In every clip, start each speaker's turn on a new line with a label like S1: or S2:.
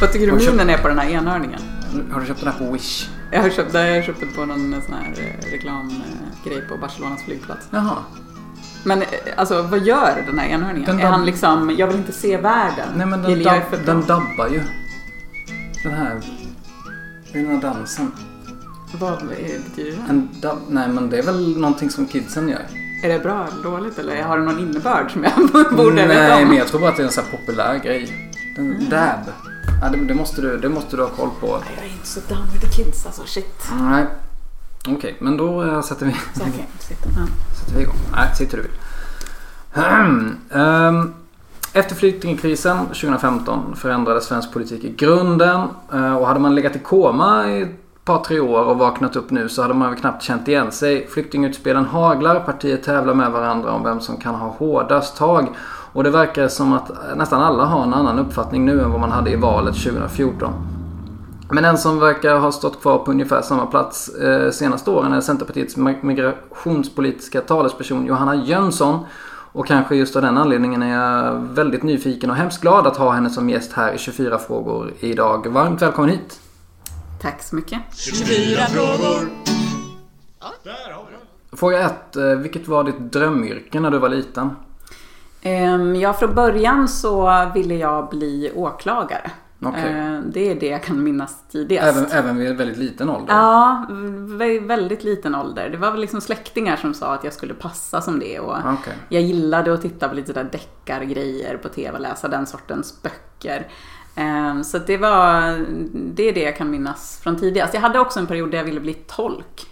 S1: Vad tycker du
S2: köpt-
S1: minen är på den här enhörningen?
S2: Har du köpt den här på Wish?
S1: Jag har köpt, jag köpte på någon sån här eh, reklamgrej på Barcelonas flygplats.
S2: Jaha.
S1: Men eh, alltså vad gör den här enhörningen?
S2: Den
S1: är han liksom, jag vill inte se världen.
S2: Nej men den, dab- den dabbar ju. Den här... Den här dansen.
S1: Vad betyder det?
S2: En dab- Nej men det är väl någonting som kidsen gör.
S1: Är det bra eller dåligt eller har det någon innebörd som jag borde veta
S2: Nej
S1: om?
S2: men jag tror bara att det är en sån här populär grej. Den dab. Ja, det, det, måste du, det måste du ha koll på.
S1: Jag är inte så down with the kids alltså, shit.
S2: Nej. Okej, men då eh, sätter vi,
S1: Så. Ja.
S2: sätter vi igång. Nej, sitter du vill. Ehm, Efter flyktingkrisen 2015 förändrades svensk politik i grunden. Eh, Och hade man legat i koma i ett par tre år och vaknat upp nu så hade man väl knappt känt igen sig. Flyktingutspelen haglar, partier tävlar med varandra om vem som kan ha hårdast tag. Och det verkar som att nästan alla har en annan uppfattning nu än vad man hade i valet 2014. Men en som verkar ha stått kvar på ungefär samma plats eh, senaste åren är Centerpartiets mi- migrationspolitiska talesperson Johanna Jönsson. Och kanske just av den anledningen är jag väldigt nyfiken och hemskt glad att ha henne som gäst här i 24 frågor idag. Varmt välkommen hit!
S1: Tack så mycket.
S2: Fråga 1. Vilket var ditt drömyrke när du var liten?
S1: Ehm, Ja, från början så ville jag bli åklagare.
S2: Okej.
S1: Ehm, Det är det jag kan minnas tidigast.
S2: Även, även vid väldigt liten ålder?
S1: Ja, vä- väldigt liten ålder. Det var väl liksom släktingar som sa att jag skulle passa som det. Och
S2: Okej.
S1: Jag gillade att titta på lite där deckargrejer på tv och läsa den sortens böcker. Ehm, Så det var, det är det jag kan minnas från tidigast. Jag hade också en period där jag ville bli tolk.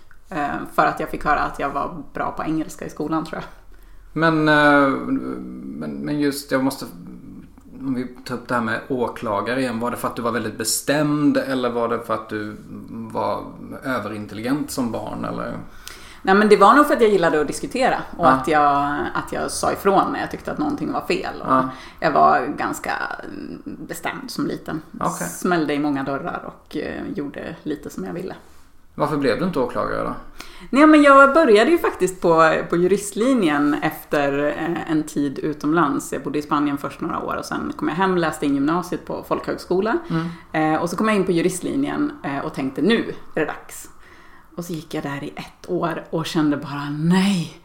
S1: För att jag fick höra att jag var bra på engelska i skolan tror jag.
S2: Men, eh, men, men just, jag måste... Om vi tar upp det här med åklagare igen. Var det för att du var väldigt bestämd eller var det för att du var överintelligent som barn? Eller?
S1: Nej men det var nog för att jag gillade att diskutera och
S2: Ja.
S1: att, jag, att jag sa ifrån när jag tyckte att någonting var fel.
S2: Ja.
S1: Jag var ganska bestämd som liten.
S2: Okej.
S1: Smällde i många dörrar och eh, gjorde lite som jag ville.
S2: Varför blev du inte åklagare då?
S1: Nej men jag började ju faktiskt på, på juristlinjen efter eh, en tid utomlands. Jag bodde i Spanien först några år och sen kom jag hem, läste in gymnasiet på folkhögskola. Eh, och så kom jag in på juristlinjen eh, och tänkte nu är det dags. Och så gick jag där i ett år och kände bara nej,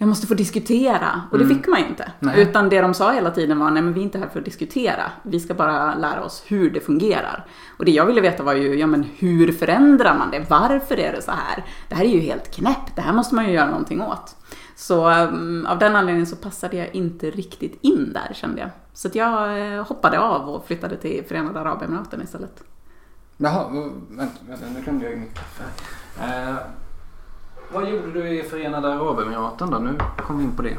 S1: jag måste få diskutera. Och det fick man ju inte.
S2: Nej.
S1: Utan det de sa hela tiden var nej men vi är inte här för att diskutera. Vi ska bara lära oss hur det fungerar. Och det jag ville veta var ju, ja men hur förändrar man det? Varför är det så här? Det här är ju helt knäppt. Det här måste man ju göra någonting åt. Så um, av den anledningen så passade jag inte riktigt in där kände jag. Så att jag eh, hoppade av och flyttade till Förenade Arabemiraten istället.
S2: Jaha, vänta, vänta nu glömde jag ju mitt kaffe. Eh, vad gjorde du i Förenade Arabemiraten då? Nu kom vi in på det.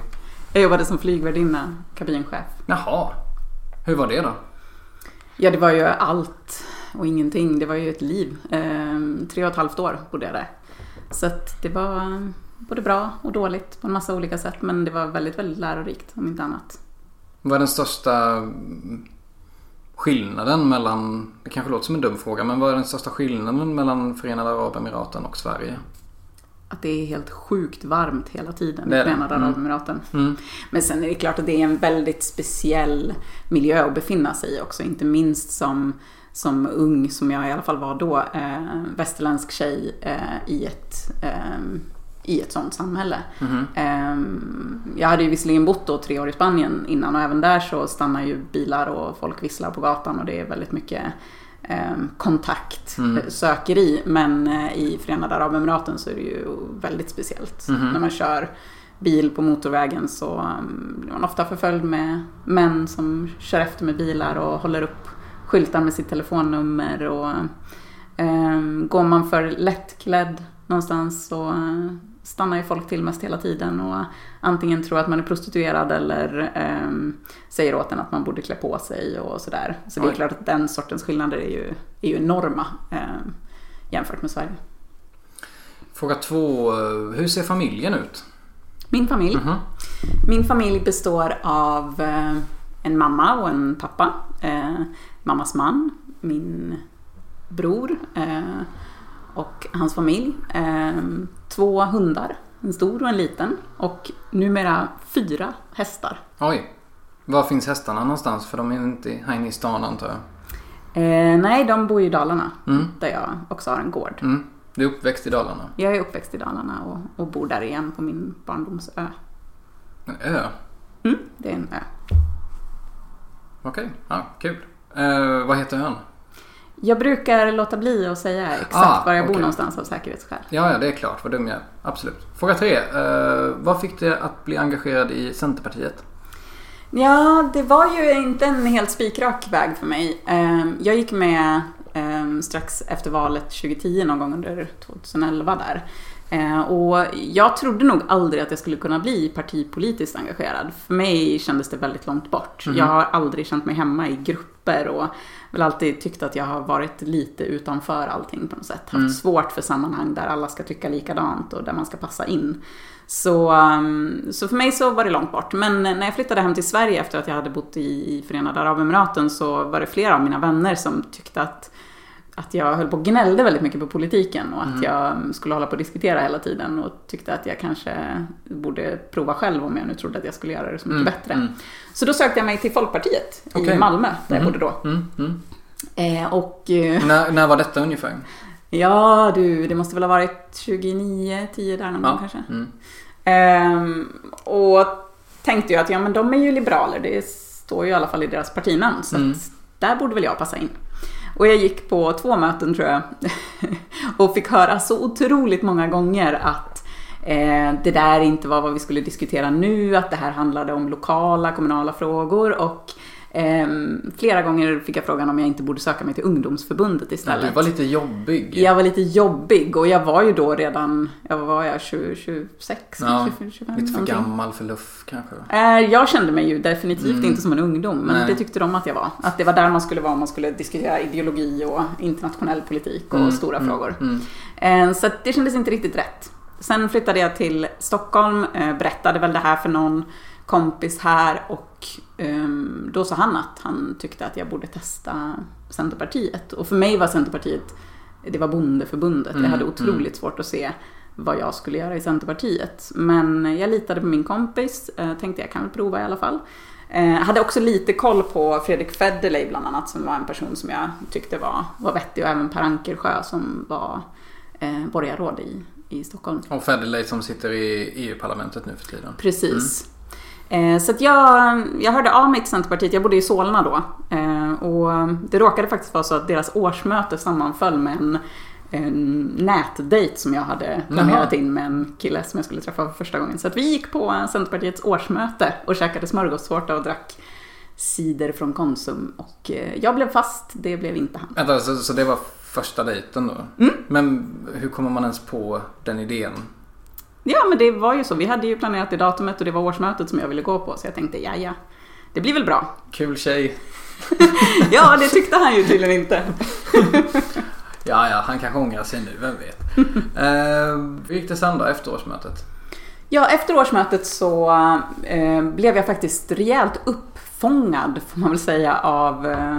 S1: Jag jobbade som flygvärdinna, kabinchef.
S2: Jaha, hur var det då?
S1: Ja, det var ju allt och ingenting. Det var ju ett liv. Ehm, tre och ett halvt år bodde jag där. Så att det var både bra och dåligt på en massa olika sätt. Men det var väldigt, väldigt lärorikt om inte annat.
S2: Vad är den största skillnaden mellan, det kanske låter som en dum fråga, men vad är den största skillnaden mellan Förenade Arabemiraten och Sverige?
S1: Att det är helt sjukt varmt hela tiden i. Förenade
S2: Mm.
S1: Arabemiraten.
S2: Mm.
S1: Men sen är det klart att det är en väldigt speciell miljö att befinna sig i också. Inte minst som, som ung, som jag i alla fall var då, eh, västerländsk tjej eh, i ett eh, i ett sånt samhälle. Eh, jag hade ju visserligen bott då tre år i Spanien innan och även där så stannar ju bilar och folk visslar på gatan och det är väldigt mycket eh, kontakt eh, sökeri. Men eh, i Förenade Arabemiraten så är det ju väldigt speciellt. När man kör bil på motorvägen så um, blir man ofta förföljd med män som kör efter med bilar och håller upp skyltar med sitt telefonnummer. Och, um, går man för lättklädd någonstans så stannar ju folk till mest hela tiden och antingen tror att man är prostituerad eller eh, säger åt en att man borde klä på sig och sådär. Så det är
S2: Oj.
S1: klart att den sortens skillnader är ju, är ju enorma eh, jämfört med Sverige.
S2: Fråga två. eh, Hur ser familjen ut?
S1: Min familj. Min familj består av eh, en mamma och en pappa. Eh, mammas man, min bror eh, och hans familj. Eh, två hundar, en stor och en liten. Och numera fyra hästar.
S2: Oj. Var finns hästarna någonstans? För de är inte här inne i stan antar jag.
S1: Eh, nej, de bor i Dalarna.
S2: Mm.
S1: Där jag också har en gård.
S2: Mm. Du är uppväxt i Dalarna.
S1: Jag är uppväxt i Dalarna och, och bor där igen på min barndomsö.
S2: En ö.
S1: Mm, det är en ö.
S2: Okej, ja, kul. Eh, vad heter ön?
S1: Jag brukar låta bli att säga exakt
S2: Ah,
S1: var jag bor
S2: okej.
S1: någonstans av säkerhetsskäl.
S2: Ja, ja, det är klart. Vad dum jag är. Absolut. Fråga tre. Eh, vad fick dig att bli engagerad i Centerpartiet?
S1: Ja, det var ju inte en helt spikrak väg för mig. Ehm, Jag gick med ehm, strax efter valet 2010, någon gång under 2011 där. Eh, Och jag trodde nog aldrig att jag skulle kunna bli partipolitiskt engagerad. För mig kändes det väldigt långt bort. Jag har aldrig känt mig hemma i grupper och väl alltid tyckt att jag har varit lite utanför allting på något sätt. Haft svårt för sammanhang där alla ska tycka likadant och där man ska passa in. Så, um, så för mig så var det långt bort. Men när jag flyttade hem till Sverige efter att jag hade bott i, i Förenade Arabemiraten så var det flera av mina vänner som tyckte att, att jag höll på och gnällde väldigt mycket på politiken och att jag skulle hålla på och diskutera hela tiden och tyckte att jag kanske borde prova själv om jag nu trodde att jag skulle göra det så mycket bättre. Så då sökte jag mig till Folkpartiet i
S2: Okej.
S1: Malmö, där jag bodde då.
S2: Mm, mm.
S1: Eh, och eh,
S2: När, när var detta ungefär?
S1: ja du, det måste väl ha varit 29, 10 där någon gång kanske.
S2: Mm.
S1: Ehm, och tänkte ju att ja, men de är ju liberaler, det står ju i alla fall i deras partinamn. Så
S2: Mm.
S1: att där borde väl jag passa in. Och jag gick på två möten tror jag. och fick höra så otroligt många gånger att eh, det där inte var vad vi skulle diskutera nu, att det här handlade om lokala, kommunala frågor. Och ehm, flera gånger fick jag frågan om jag inte borde söka mig till ungdomsförbundet
S2: Ja,
S1: istället.
S2: du var lite jobbig.
S1: Jag var lite jobbig och jag var ju då redan, jag var jag, 20, 26,
S2: Ja,
S1: 25, 25
S2: Lite för
S1: någonting.
S2: gammal för luff kanske.
S1: Eh, Jag kände mig ju definitivt inte som en ungdom, men
S2: Mm. Nej.
S1: det tyckte de att jag var. Att det var där man skulle vara om man skulle diskutera ideologi och internationell politik och stora frågor. Eh, Så det kändes inte riktigt rätt. Sen flyttade jag till Stockholm, eh, berättade väl det här för någon kompis här och ehm, då sa han att han tyckte att jag borde testa Centerpartiet. Och för mig var Centerpartiet, det var bondeförbundet. Jag hade otroligt svårt att se vad jag skulle göra i Centerpartiet. Men jag litade på min kompis, eh, tänkte jag kan väl prova i alla fall. Eh, hade också lite koll på Fredrik Federley bland annat som var en person som jag tyckte var, var vettig och även Per Ankersjö som var eh, borgarråd i, i Stockholm.
S2: Och Federley som sitter i EU-parlamentet nu för tiden.
S1: Precis. Eh, Så att jag, jag hörde av mig till Centerpartiet, jag bodde i Solna då. Eh, Och det råkade faktiskt vara så att deras årsmöte sammanföll med en, en nätdejt som jag hade planerat in med en kille som jag skulle träffa för första gången. Så att vi gick på Centerpartiets årsmöte och käkade smörgåstårta och drack cider från Konsum. Och eh, jag blev fast, det blev inte han.
S2: Vänta, så, så det var första dejten då?
S1: Mm.
S2: Men hur kommer man ens på den idén?
S1: Ja, men det var ju så. Vi hade ju planerat det datumet och det var årsmötet som jag ville gå på. Så jag tänkte, ja, ja, det blir väl bra.
S2: Kul tjej.
S1: Ja, det tyckte han ju tydligen inte.
S2: Ja, ja, han kanske ångrar sig nu, vem vet. eh, hur gick det sen då efter årsmötet?
S1: Ja, efter årsmötet så eh, blev jag faktiskt rejält uppfångad, får man väl säga, av eh,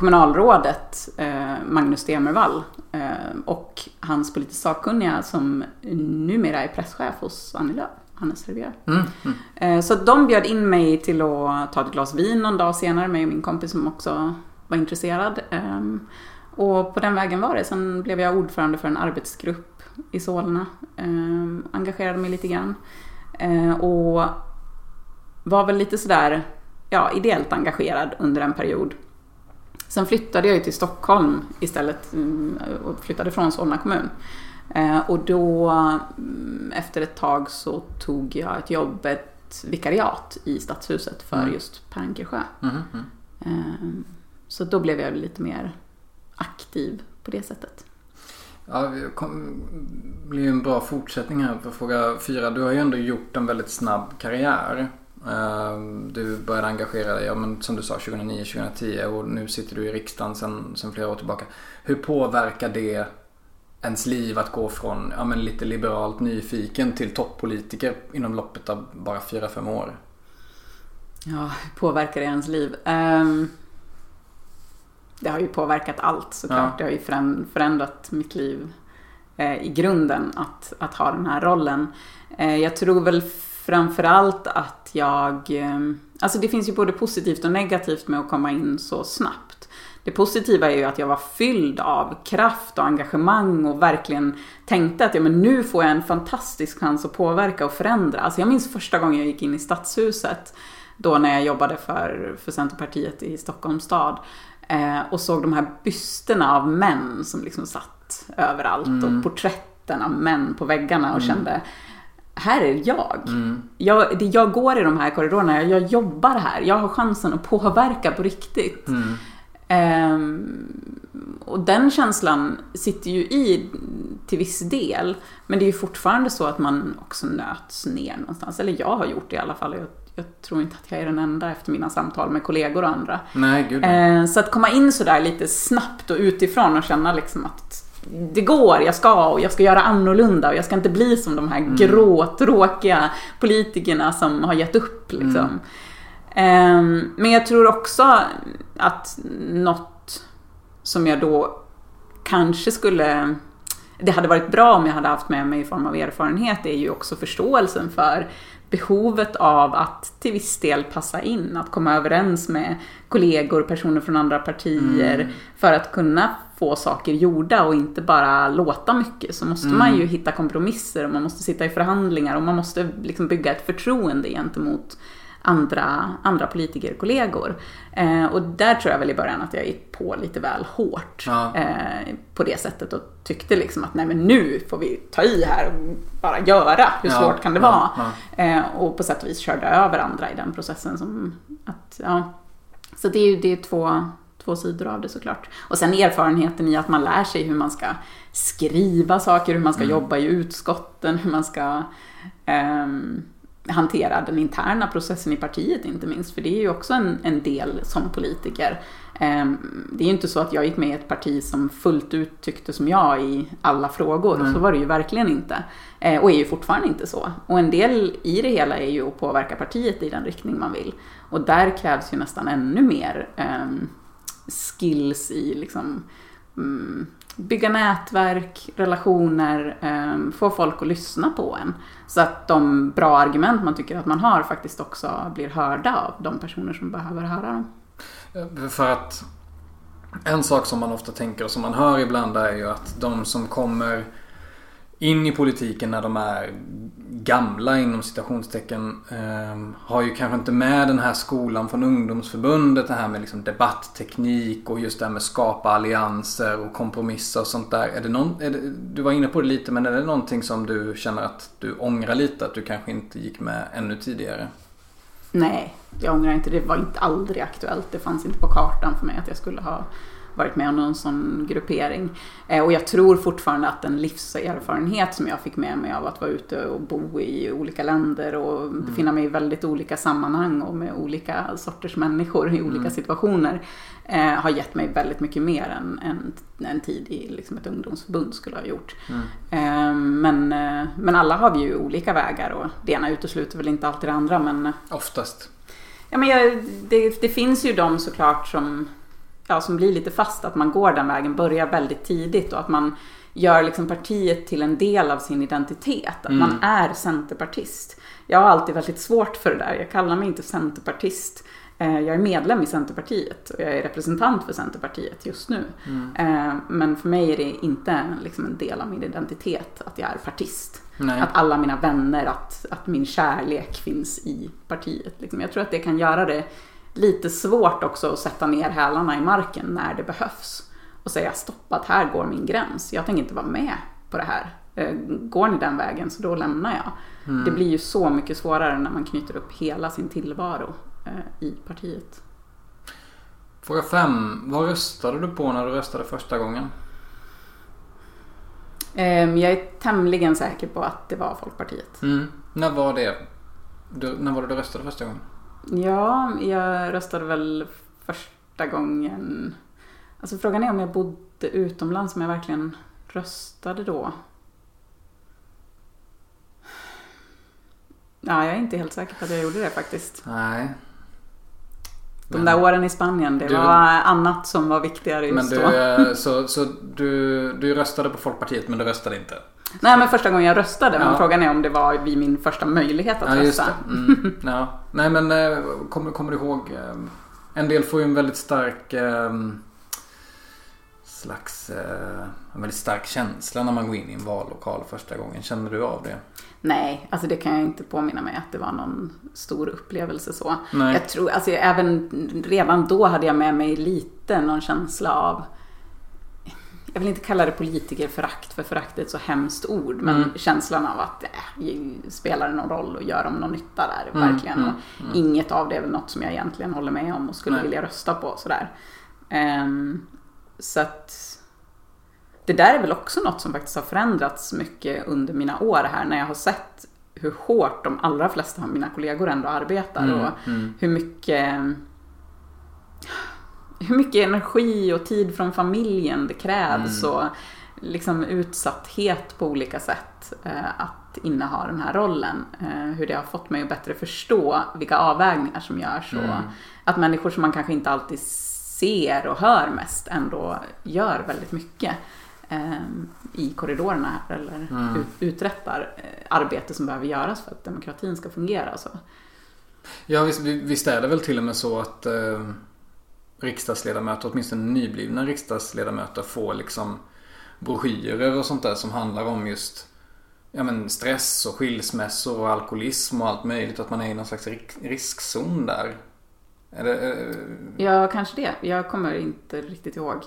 S1: kommunalrådet eh, Magnus Demervall eh, och hans politiskt sakkunniga som numera är presschef hos Annie Lööf, Hannes Hervieu.
S2: Mm, mm.
S1: Eh, Så de bjöd in mig till att ta ett glas vin någon dag senare, mig och min kompis som också var intresserad. Ehm, Och på den vägen var det. Sen blev jag ordförande för en arbetsgrupp i Solna. Ehm, Engagerade mig lite grann. Och var väl lite sådär, ja, ideellt engagerad under en period. Sen flyttade jag ju till Stockholm istället mm, och flyttade från Solna kommun. Eh, Och då, mm, efter ett tag så tog jag ett jobb, ett vikariat i Stadshuset för just Per Ankersjö.
S2: Mhm, mm.
S1: Eh, Så då blev jag lite mer aktiv på det sättet.
S2: Ja, det blir ju en bra fortsättning här på fråga fyra. Du har ju ändå gjort en väldigt snabb karriär. Eh, Du började engagera dig, ja, men som du sa, 2009-2010 och nu sitter du i riksdagen sedan, sedan flera år tillbaka. Hur påverkar det ens liv att gå från ja, men lite liberalt nyfiken till toppolitiker inom loppet av bara 4-5 år?
S1: Ja, hur påverkar det ens liv? Ehm, det har ju påverkat allt såklart.
S2: Ja.
S1: Det har ju föränd- förändrat mitt liv eh, i grunden att, att ha den här rollen. Eh, jag tror väl framförallt att jag... Eh, alltså det finns ju både positivt och negativt med att komma in så snabbt. Det positiva är ju att jag var fylld av kraft och engagemang och verkligen tänkte att ja, men nu får jag en fantastisk chans att påverka och förändra. Alltså jag minns första gången jag gick in i stadshuset då när jag jobbade för, för Centerpartiet i Stockholms stad eh, och såg de här bysterna av män som liksom satt överallt och porträtten av män på väggarna och kände här är jag. jag. det- Jag går i de här korridorerna, jag jobbar här, jag har chansen att påverka på riktigt. Ehm, och den känslan sitter ju i till viss del. Men det är ju fortfarande så att man också nöts ner någonstans. Eller jag har gjort det i alla fall. Jag, jag tror inte att jag är den enda efter mina samtal med kollegor och andra.
S2: Nej, gud.
S1: Eh, så att komma in sådär lite snabbt och utifrån och känna liksom att det går, jag ska och jag ska göra annorlunda och jag ska inte bli som de här grå, tråkiga politikerna som har gett upp liksom. Ehm, Men jag tror också att något som jag då kanske skulle... Det hade varit bra om jag hade haft med mig i form av erfarenhet är ju också förståelsen för behovet av att till viss del passa in, att komma överens med kollegor, personer från andra partier för att kunna få saker gjorda och inte bara låta mycket så måste man ju hitta kompromisser och man måste sitta i förhandlingar och man måste liksom bygga ett förtroende gentemot andra, andra politikerkollegor. Eh, och där tror jag väl i början att jag gick på lite väl hårt
S2: Ja.
S1: eh, på det sättet och tyckte liksom att nej men nu får vi ta i här och bara göra. Hur
S2: Ja,
S1: svårt kan det
S2: ja,
S1: vara? Eh, och på sätt och vis körde över andra i den processen. Som att, ja. Så det är ju det är två, två sidor av det såklart. Och sen erfarenheten i att man lär sig hur man ska skriva saker, hur man ska jobba i utskotten, hur man ska ehm, hantera den interna processen i partiet inte minst. För det är ju också en, en del som politiker. Ehm, Det är ju inte så att jag gick med i ett parti som fullt ut tyckte som jag i alla frågor. Så var det ju verkligen inte. Eh, Och är ju fortfarande inte så. Och en del i det hela är ju att påverka partiet i den riktning man vill. Och där krävs ju nästan ännu mer ehm, skills i liksom mm, bygga nätverk, relationer, eh, få folk att lyssna på en. Så att de bra argument man tycker att man har faktiskt också blir hörda av de personer som behöver höra dem.
S2: Eh, för att en sak som man ofta tänker och som man hör ibland är ju att de som kommer in i politiken när de är gamla inom citationstecken eh, har ju kanske inte med den här skolan från ungdomsförbundet. Det här med liksom debattteknik och just det här med skapa allianser och kompromisser och sånt där. Är det någon, är det, du var inne på det lite men är det någonting som du känner att du ångrar lite? Att du kanske inte gick med ännu tidigare?
S1: Nej, jag ångrar inte. Det var inte aldrig aktuellt. Det fanns inte på kartan för mig att jag skulle ha varit med om någon sån gruppering. Eh, och jag tror fortfarande att den livserfarenhet som jag fick med mig av att vara ute och bo i olika länder och befinna mig i väldigt olika sammanhang och med olika sorters människor i olika situationer eh, har gett mig väldigt mycket mer än en, en tid i liksom ett ungdomsförbund skulle ha gjort. Eh, men, men alla har vi ju olika vägar och det ena utesluter väl inte alltid det andra men
S2: Oftast.
S1: Ja, men jag, det, det finns ju de såklart som, ja, som blir lite fast att man går den vägen, börjar väldigt tidigt och att man gör liksom partiet till en del av sin identitet. Att man är centerpartist. Jag har alltid väldigt svårt för det där. Jag kallar mig inte centerpartist. Eh, Jag är medlem i Centerpartiet och jag är representant för Centerpartiet just nu. Eh, Men för mig är det inte liksom en del av min identitet att jag är partist.
S2: Nej.
S1: Att alla mina vänner, att, att min kärlek finns i partiet. Liksom. Jag tror att det kan göra det lite svårt också att sätta ner hälarna i marken när det behövs. Och säga stopp, att här går min gräns. Jag tänker inte vara med på det här. Eh, Går ni den vägen så då lämnar jag. Det blir ju så mycket svårare när man knyter upp hela sin tillvaro eh, i partiet.
S2: Fråga 5. Vad röstade du på när du röstade första gången?
S1: Ehm, Jag är tämligen säker på att det var Folkpartiet.
S2: Mm. När var det? Du, när var det du röstade första gången?
S1: Ja, jag röstade väl första gången... Alltså frågan är om jag bodde utomlands om jag verkligen röstade då. Ja, jag är inte helt säker på att jag gjorde det faktiskt.
S2: Nej.
S1: De
S2: Men-
S1: där åren i Spanien, det
S2: Du-
S1: var annat som var viktigare
S2: Men
S1: just
S2: du,
S1: då.
S2: eh, så, så du, du röstade på Folkpartiet men du röstade inte?
S1: Nej, men första gången jag röstade. Men
S2: Ja.
S1: frågan är om det var vid min första möjlighet att
S2: Ja,
S1: rösta.
S2: Mm. Ja. Nej men eh, kommer, kommer du ihåg? eh, En del får ju en väldigt stark eh, slags eh, en väldigt stark känsla när man går in i en vallokal första gången. Känner du av det?
S1: Nej, alltså det kan jag inte påminna mig att det var någon stor upplevelse så.
S2: Nej.
S1: Jag tror, alltså även redan då hade jag med mig lite någon känsla av jag vill inte kalla det politikerförakt för förakt är ett så hemskt ord. Men
S2: Mm.
S1: känslan av att äh, spelar det någon roll och gör de någon nytta där?
S2: Mm,
S1: Verkligen.
S2: mm,
S1: och Inget av det är väl något som jag egentligen håller med om och skulle
S2: Nej.
S1: vilja rösta på. Sådär. Ehm, så att det där är väl också något som faktiskt har förändrats mycket under mina år här när jag har sett hur hårt de allra flesta av mina kollegor ändå arbetar
S2: Mm,
S1: och
S2: mm.
S1: hur mycket hur mycket energi och tid från familjen det krävs
S2: Mm.
S1: och liksom utsatthet på olika sätt eh, att inneha den här rollen. Eh, hur det har fått mig att bättre förstå vilka avvägningar som görs och
S2: Mm.
S1: att människor som man kanske inte alltid ser och hör mest ändå gör väldigt mycket eh, i korridorerna här eller
S2: Mm.
S1: ut, uträttar eh, arbete som behöver göras för att demokratin ska fungera. Så.
S2: Ja visst, visst är det väl till och med så att eh, riksdagsledamöter, åtminstone nyblivna riksdagsledamöter får liksom broschyrer och sånt där som handlar om just ja, men stress och skilsmässor och alkoholism och allt möjligt. Att man är i någon slags riskzon där. Är det, eh,
S1: Ja, kanske det. Jag kommer inte riktigt ihåg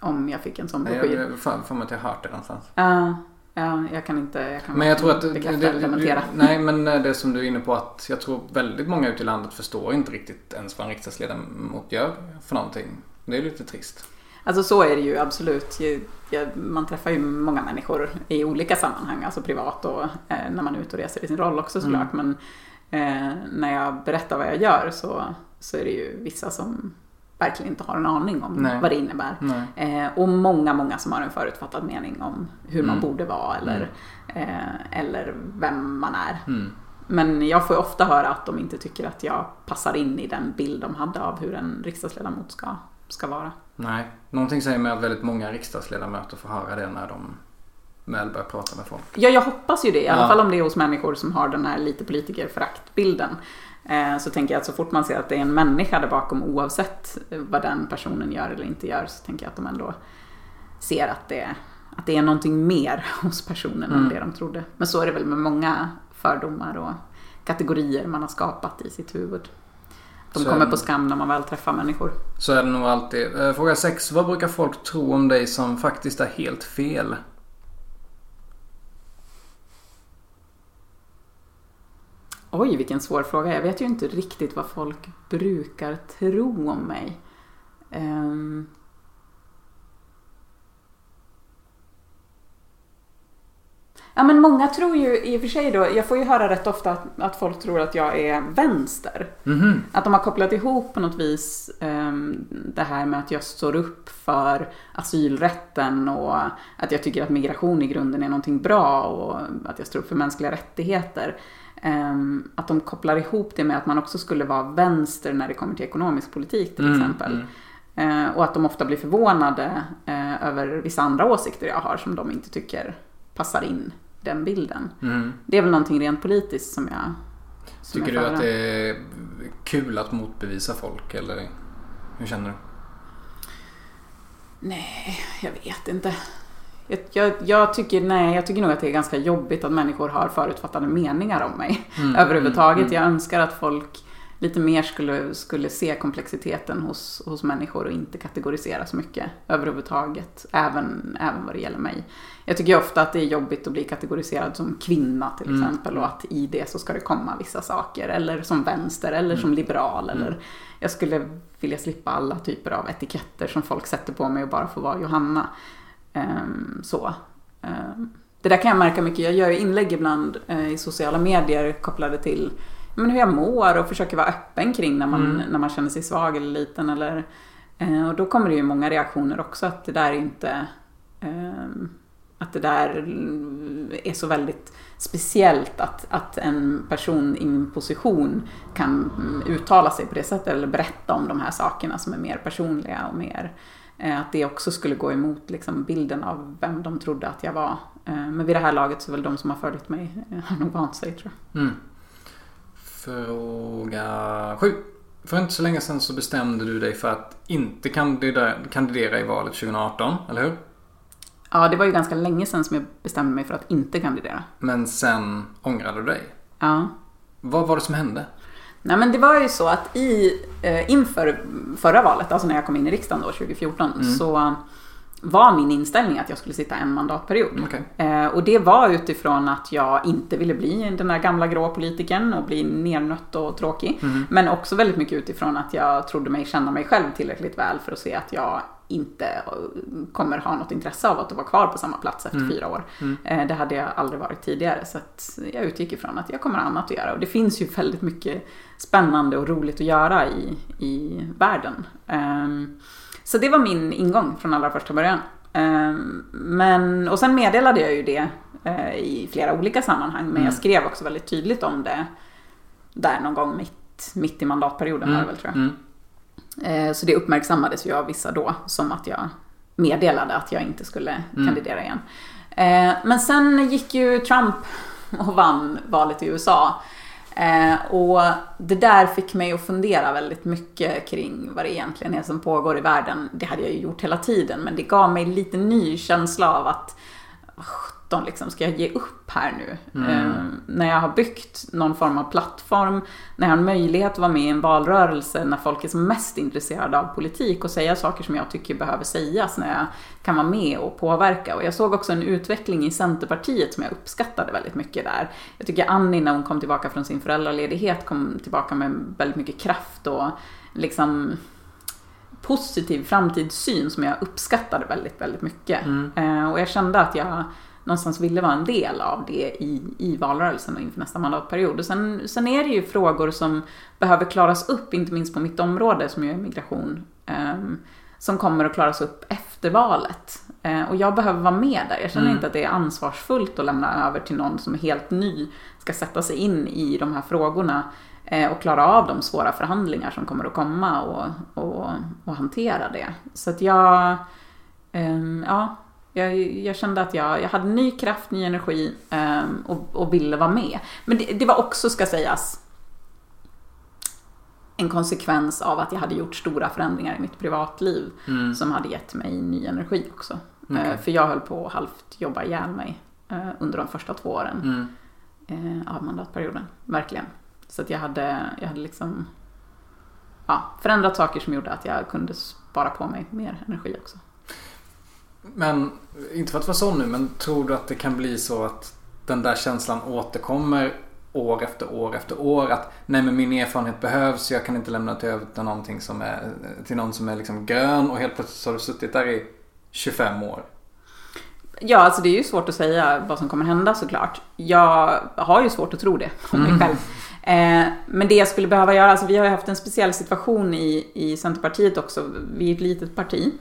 S1: om jag fick en sån broschyr.
S2: jag får för mig att jag har hört det någonstans.
S1: Ja, ja, jag kan inte jag kan
S2: Men jag tror att det, det. Nej men det som du är inne på att jag tror väldigt många ute i landet förstår inte riktigt ens vad en riksdagsledamot gör för någonting. Det är lite trist.
S1: Alltså så är det ju absolut. Man träffar ju många människor i olika sammanhang, alltså privat och eh, när man är ute och reser i sin roll också såklart. Men eh, när jag berättar vad jag gör så, så är det ju vissa som verkligen inte har en aning om
S2: Nej.
S1: vad det innebär. Eh, och många, många som har en förutfattad mening om hur man
S2: Mm.
S1: borde vara eller, eh, eller vem man är.
S2: Mm.
S1: Men jag får ju ofta höra att de inte tycker att jag passar in i den bild de hade av hur en riksdagsledamot ska, ska vara.
S2: Nej. Någonting säger mig att väldigt många riksdagsledamöter får höra det när de väl börjar prata med folk.
S1: Ja, jag hoppas ju det. I alla
S2: Ja.
S1: fall om det är hos människor som har den här lite politikerföraktbilden. Eh, så tänker jag att så fort man ser att det är en människa där bakom oavsett vad den personen gör eller inte gör så tänker jag att de ändå ser att det, att det är någonting mer hos personen än
S2: Mm.
S1: det de trodde. Men så är det väl med många fördomar och kategorier man har skapat i sitt huvud. De
S2: Så-
S1: kommer på skam när man väl träffar människor.
S2: Så är det nog alltid. Eh, Fråga 6. Vad brukar folk tro om dig som faktiskt är helt fel?
S1: Oj, vilken svår fråga. Jag vet ju inte riktigt vad folk brukar tro om mig. Ehm. Ja, men många tror ju i och för sig då, jag får ju höra rätt ofta att, att folk tror att jag är vänster.
S2: Mhm.
S1: Att de har kopplat ihop på något vis ehm, det här med att jag står upp för asylrätten och att jag tycker att migration i grunden är någonting bra och att jag står upp för mänskliga rättigheter. Ehm, att de kopplar ihop det med att man också skulle vara vänster när det kommer till ekonomisk politik till
S2: Mm,
S1: exempel.
S2: mm.
S1: Eh, och att de ofta blir förvånade eh, över vissa andra åsikter jag har som de inte tycker passar in den bilden.
S2: Mm.
S1: Det är väl någonting rent politiskt som jag som
S2: Tycker
S1: jag
S2: du att det är kul att motbevisa folk eller hur känner du?
S1: Nej, jag vet inte. Jag, jag, jag, tycker, nej, jag tycker nog att det är ganska jobbigt att människor har förutfattade meningar om mig.
S2: Mm,
S1: Överhuvudtaget.
S2: mm,
S1: Jag önskar att folk lite mer skulle, skulle se komplexiteten hos, hos människor och inte kategorisera så mycket överhuvudtaget. Även, även vad det gäller mig. Jag tycker ofta att det är jobbigt att bli kategoriserad som kvinna till
S2: Mm.
S1: exempel och att i det så ska det komma vissa saker. Eller som vänster eller
S2: Mm.
S1: som liberal. Eller jag skulle vilja slippa alla typer av etiketter som folk sätter på mig och bara få vara Johanna. Ehm, så. det där kan jag märka mycket. Jag gör inlägg ibland i sociala medier kopplade till men hur jag mår och försöker vara öppen kring när man, mm. när man känner sig svag eller liten. Eller, och då kommer det ju många reaktioner också att det där inte att det där är så väldigt speciellt att, att en person i min position kan uttala sig på det sättet eller berätta om de här sakerna som är mer personliga och mer eh, att det också skulle gå emot liksom, bilden av vem de trodde att jag var. Eh, men vid det här laget så är väl de som har följt mig eh, har nog vant sig tror jag. Mm.
S2: Fråga sju. För inte så länge sedan så bestämde du dig för att inte kandidera, kandidera i valet 2018, eller hur?
S1: Ja, det var ju ganska länge sedan som jag bestämde mig för att inte kandidera.
S2: Men sen ångrade du dig?
S1: Ja.
S2: Vad var det som hände?
S1: Nej men det var ju så att i, eh, inför förra valet, alltså när jag kom in i riksdagen då 2014, mm. så var min inställning att jag skulle sitta en mandatperiod.
S2: Okay.
S1: Eh, och det var utifrån att jag inte ville bli den där gamla grå politikern och bli nernött och tråkig. Mm. Men också väldigt mycket utifrån att jag trodde mig känna mig själv tillräckligt väl för att se att jag inte kommer ha något intresse av att vara kvar på samma plats efter mm. fyra år. Mm. Eh, det hade jag aldrig varit tidigare så jag utgick ifrån att jag kommer ha annat att göra. Och det finns ju väldigt mycket spännande och roligt att göra i, i världen. Um, så det var min ingång från allra första början. Um, men, och sen meddelade jag ju det uh, i flera olika sammanhang men mm. jag skrev också väldigt tydligt om det där någon gång mitt, mitt i mandatperioden var det mm. väl tror jag. Eh, så det uppmärksammades ju av vissa då som att jag meddelade att jag inte skulle mm. kandidera igen. Eh, men sen gick ju Trump och vann valet i USA. Eh, och det där fick mig att fundera väldigt mycket kring vad det egentligen är som pågår i världen. Det hade jag ju gjort hela tiden men det gav mig lite ny känsla av att 17 liksom, ska jag ge upp här nu? Mm. Eh, när jag har byggt någon form av plattform, när jag har en möjlighet att vara med i en valrörelse, när folk är som mest intresserade av politik och säga saker som jag tycker behöver sägas, när jag kan vara med och påverka. Och jag såg också en utveckling i Centerpartiet som jag uppskattade väldigt mycket där. Jag tycker Annie när hon kom tillbaka från sin föräldraledighet kom tillbaka med väldigt mycket kraft och liksom positiv framtidssyn som jag uppskattade väldigt, väldigt mycket. Mm. Eh, och jag kände att jag någonstans ville vara en del av det i, i valrörelsen och inför nästa mandatperiod. Och sen, sen är det ju frågor som behöver klaras upp, inte minst på mitt område som ju är migration, eh, som kommer att klaras upp efter valet. Eh, och jag behöver vara med där. Jag känner mm. inte att det är ansvarsfullt att lämna över till någon som är helt ny, ska sätta sig in i de här frågorna eh, och klara av de svåra förhandlingar som kommer att komma och, och, och hantera det. Så att jag, ehm, ja, jag, jag, kände att jag, jag hade ny kraft, ny energi um, och, och, ville vara med. Men det, det, var också, ska sägas, en konsekvens av att jag hade gjort stora förändringar i mitt privatliv mm. som hade gett mig ny energi också. Okay. Uh, för jag höll på att halvt jobba ihjäl mig uh, under de första två åren mm. uh, av mandatperioden. Verkligen. Så att jag hade, jag hade liksom ja, förändrat saker som gjorde att jag kunde spara på mig mer energi också.
S2: Men, inte för att vara sån nu, men tror du att det kan bli så att den där känslan återkommer år efter år efter år att nej men min erfarenhet behövs, jag kan inte lämna det över till någonting som är, till någon som är liksom grön och helt plötsligt har du suttit där i 25 år.
S1: Ja, alltså det är ju svårt att säga vad som kommer hända såklart. Jag har ju svårt att tro det om mig mm. själv. Eh, men det jag skulle behöva göra, alltså vi har ju haft en speciell situation i, i Centerpartiet också. Vi är ett litet parti.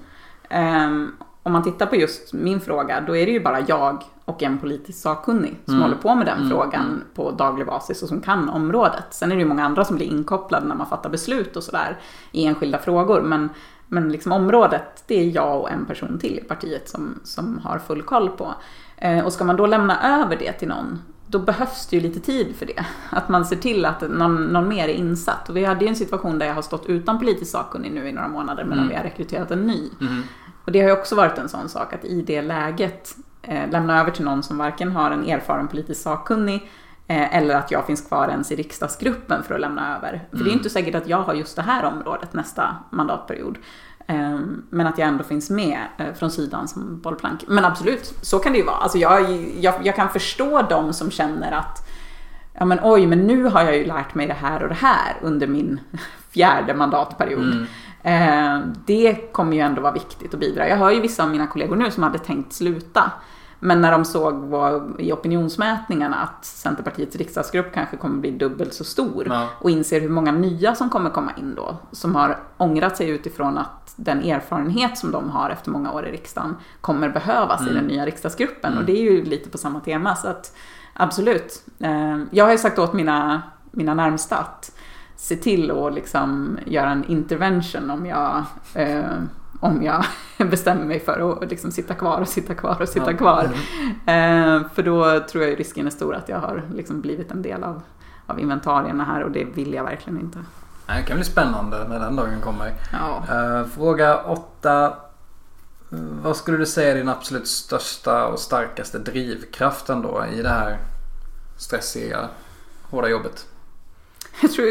S1: Um, om man tittar på just min fråga, då är det ju bara jag och en politisk sakkunnig som mm. håller på med den mm. frågan mm. på daglig basis och som kan området. Sen är det ju många andra som blir inkopplade när man fattar beslut och sådär i enskilda frågor. Men, men liksom området, det är jag och en person till i partiet som, som har full koll på. Eh, och ska man då lämna över det till någon, då behövs det ju lite tid för det. Att man ser till att någon, någon mer är insatt. Och vi hade ju en situation där jag har stått utan politisk sakkunnig nu i några månader medan mm. vi har rekryterat en ny. Mm. Och det har ju också varit en sån sak att i det läget eh, lämna över till någon som varken har en erfaren politisk sakkunnig eh, eller att jag finns kvar ens i riksdagsgruppen för att lämna över. Mm. För det är mm. inte säkert att jag har just det här området nästa mandatperiod. Eh, men att jag ändå finns med eh, från sidan som bollplank. Men absolut, så kan det ju vara. Alltså jag, jag, jag kan förstå de som känner att ja men oj, men nu har jag ju lärt mig det här och det här under min fjärde mandatperiod. Mm. Eh, det kommer ju ändå vara viktigt att bidra. Jag hör ju vissa av mina kollegor nu som hade tänkt sluta. Men när de såg vad, i opinionsmätningarna att Centerpartiets riksdagsgrupp kanske kommer bli dubbelt så stor
S2: Ja.
S1: och inser hur många nya som kommer komma in då, som har ångrat sig utifrån att den erfarenhet som de har efter många år i riksdagen kommer behövas i den nya riksdagsgruppen. Och det är ju lite på samma tema. Så att absolut. Eh, Jag har ju sagt åt mina, mina närmsta att se till att liksom göra en intervention om jag, eh, om jag bestämmer mig för att liksom sitta kvar och sitta kvar och sitta kvar. Eh, för då tror jag risken är stor att jag har liksom blivit en del av, av inventarierna här och det vill jag verkligen inte.
S2: Det kan bli spännande när den dagen kommer.
S1: Ja.
S2: Eh, fråga 8. Vad skulle du säga är din absolut största och starkaste drivkraften då i det här stressiga, hårda jobbet?
S1: Jag tror,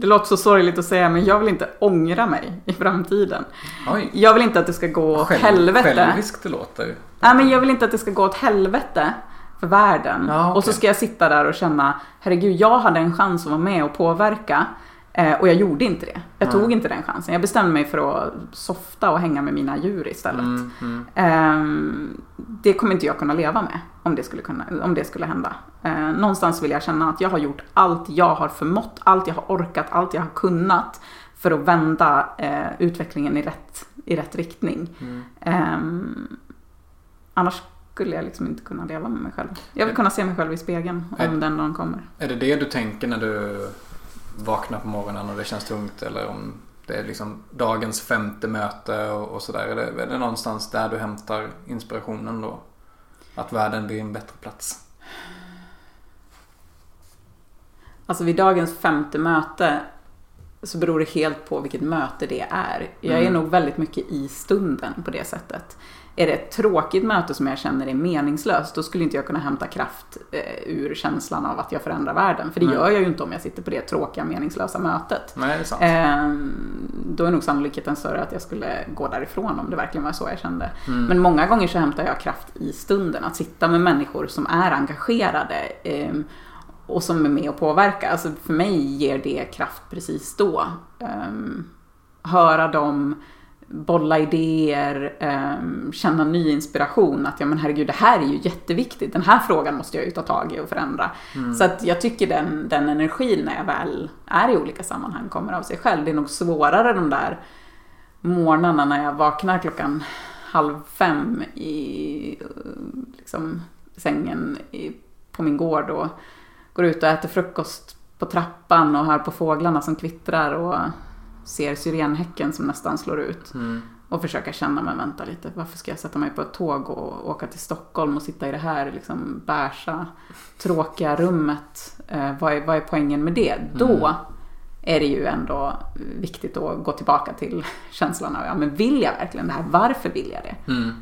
S1: det låter så sorgligt att säga men jag vill inte ångra mig i framtiden.
S2: Oj,
S1: Jag vill inte att det ska gå åt
S2: själv,
S1: helvete.
S2: själviskt det låter.
S1: Nej men jag vill inte att det ska gå åt helvete för världen.
S2: Ja, okej.
S1: Och så ska jag sitta där och känna, herregud jag hade en chans att vara med och påverka. Eh, Och jag gjorde inte det. Jag
S2: Nej.
S1: tog inte den chansen. Jag bestämde mig för att softa och hänga med mina djur istället.
S2: Mm, mm.
S1: Ehm, det kommer inte jag kunna leva med om det skulle, kunna, om det skulle hända. Eh, någonstans vill jag känna att jag har gjort allt jag har förmått, allt jag har orkat, allt jag har kunnat för att vända eh, utvecklingen i rätt, i rätt riktning. Ehm, annars skulle jag liksom inte kunna leva med mig själv. Jag vill kunna se mig själv i spegeln om
S2: Nej.
S1: den dagen kommer.
S2: Är det det du tänker när du vaknar på morgonen och det känns tungt? Eller om det är liksom dagens femte möte och, och sådär? Är det, är det någonstans där du hämtar inspirationen då? Att världen blir en bättre plats?
S1: Alltså vid dagens femte möte så beror det helt på vilket möte det är. Jag är
S2: Mm.
S1: nog väldigt mycket i stunden på det sättet. Är det ett tråkigt möte som jag känner är meningslöst, då skulle inte jag kunna hämta kraft eh, ur känslan av att jag förändrar världen. För det
S2: Nej.
S1: gör jag ju inte om jag sitter på det tråkiga, meningslösa mötet.
S2: Nej, det är sant.
S1: Ehm, då är nog sannolikheten större att jag skulle gå därifrån om det verkligen var så jag kände.
S2: Mm.
S1: Men många gånger så hämtar jag kraft i stunden. Att sitta med människor som är engagerade ehm, och som är med och påverkar. Alltså för mig ger det kraft precis då. Ehm, höra dem bolla idéer, ehm, känna ny inspiration. Att ja men herregud, det här är ju jätteviktigt. Den här frågan måste jag ju ta tag i och förändra. Så att jag tycker den, den energin när jag väl är i olika sammanhang kommer av sig själv. Det är nog svårare de där morgnarna när jag vaknar klockan halv fem i liksom, sängen i, på min gård och går ut och äter frukost på trappan och hör på fåglarna som kvittrar och ser syrenhäcken som nästan slår ut.
S2: Mm.
S1: Och försöka känna, men vänta lite, varför ska jag sätta mig på ett tåg och åka till Stockholm och sitta i det här liksom bärsa, tråkiga rummet? Eh, vad, är, vad är poängen med det? Då är det ju ändå viktigt att gå tillbaka till känslan av, ja men vill jag verkligen det här? Varför vill jag det?
S2: Mm.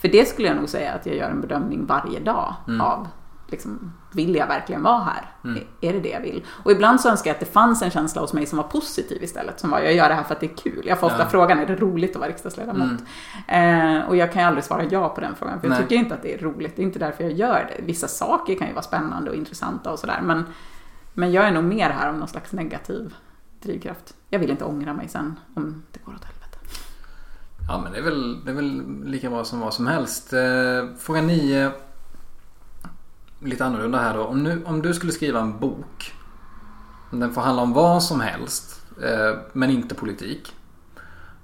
S1: För det skulle jag nog säga att jag gör en bedömning varje dag av liksom, vill jag verkligen vara här? Är det det jag vill? Och ibland så önskar jag att det fanns en känsla hos mig som var positiv istället. Som var, jag gör det här för att det är kul. Jag får ofta
S2: Ja.
S1: frågan, är det roligt att vara riksdagsledamot? Eh, och jag kan ju aldrig svara ja på den frågan. För jag
S2: Nej.
S1: tycker inte att det är roligt. Det är inte därför jag gör det. Vissa saker kan ju vara spännande och intressanta och sådär. Men, men jag är nog mer här om någon slags negativ drivkraft. Jag vill inte ångra mig sen om det går åt helvete.
S2: Ja men det är, väl, det är väl lika bra som vad som helst. Eh, fråga 9. Lite annorlunda här då. Om, nu, om du skulle skriva en bok. Den får handla om vad som helst. Eh, men inte politik.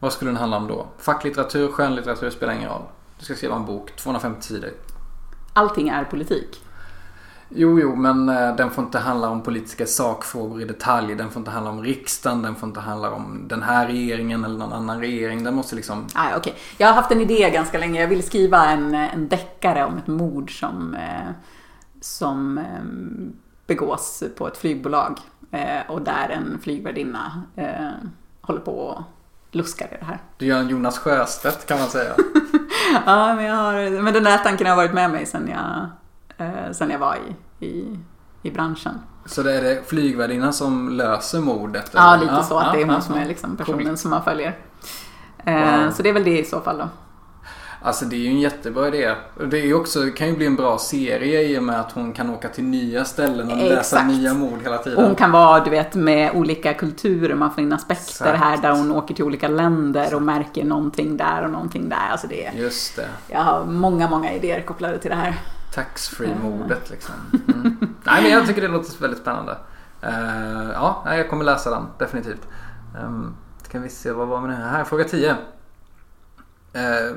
S2: Vad skulle den handla om då? Facklitteratur, skönlitteratur spelar ingen roll. Du ska skriva en bok, 250 sidor.
S1: Allting är politik.
S2: Jo, jo, men eh, den får inte handla om politiska sakfrågor i detalj. Den får inte handla om riksdagen. Den får inte handla om den här regeringen eller någon annan regering. Den måste liksom...
S1: Ah, okej. Jag har haft en idé ganska länge. Jag vill skriva en, en deckare om ett mord som, eh, som eh, begås på ett flygbolag. Eh, och där en flygvärdinna eh, håller på och luskar i det här.
S2: Du gör en Jonas Sjöstedt kan man säga.
S1: Ja, men, jag har, men den här tanken har varit med mig sen jag, eh, sen jag var i, i, i branschen.
S2: Så det är det flygvärdinnan som löser mordet?
S1: Ja,
S2: eller?
S1: lite så. Att det är hon
S2: ja,
S1: som
S2: ja.
S1: är liksom personen
S2: Coolt.
S1: som man följer.
S2: Wow.
S1: Så det är väl det i så fall då.
S2: Alltså det är ju en jättebra idé. Det är också, kan ju bli en bra serie i och med att hon kan åka till nya ställen och läsa
S1: Exakt.
S2: nya mord hela tiden.
S1: Och hon kan vara, du vet, med olika kulturer. Man får in aspekter
S2: Exakt.
S1: här där hon åker till olika länder och märker någonting där och någonting där. Alltså det är,
S2: Just det.
S1: jag har många, många idéer kopplade till det här.
S2: Taxfree-mordet liksom. Mm. Nej men jag tycker det låter väldigt spännande. Eh, ja, jag kommer läsa den definitivt. Um, ska vi se, vad var det här? här fråga 10. Eh,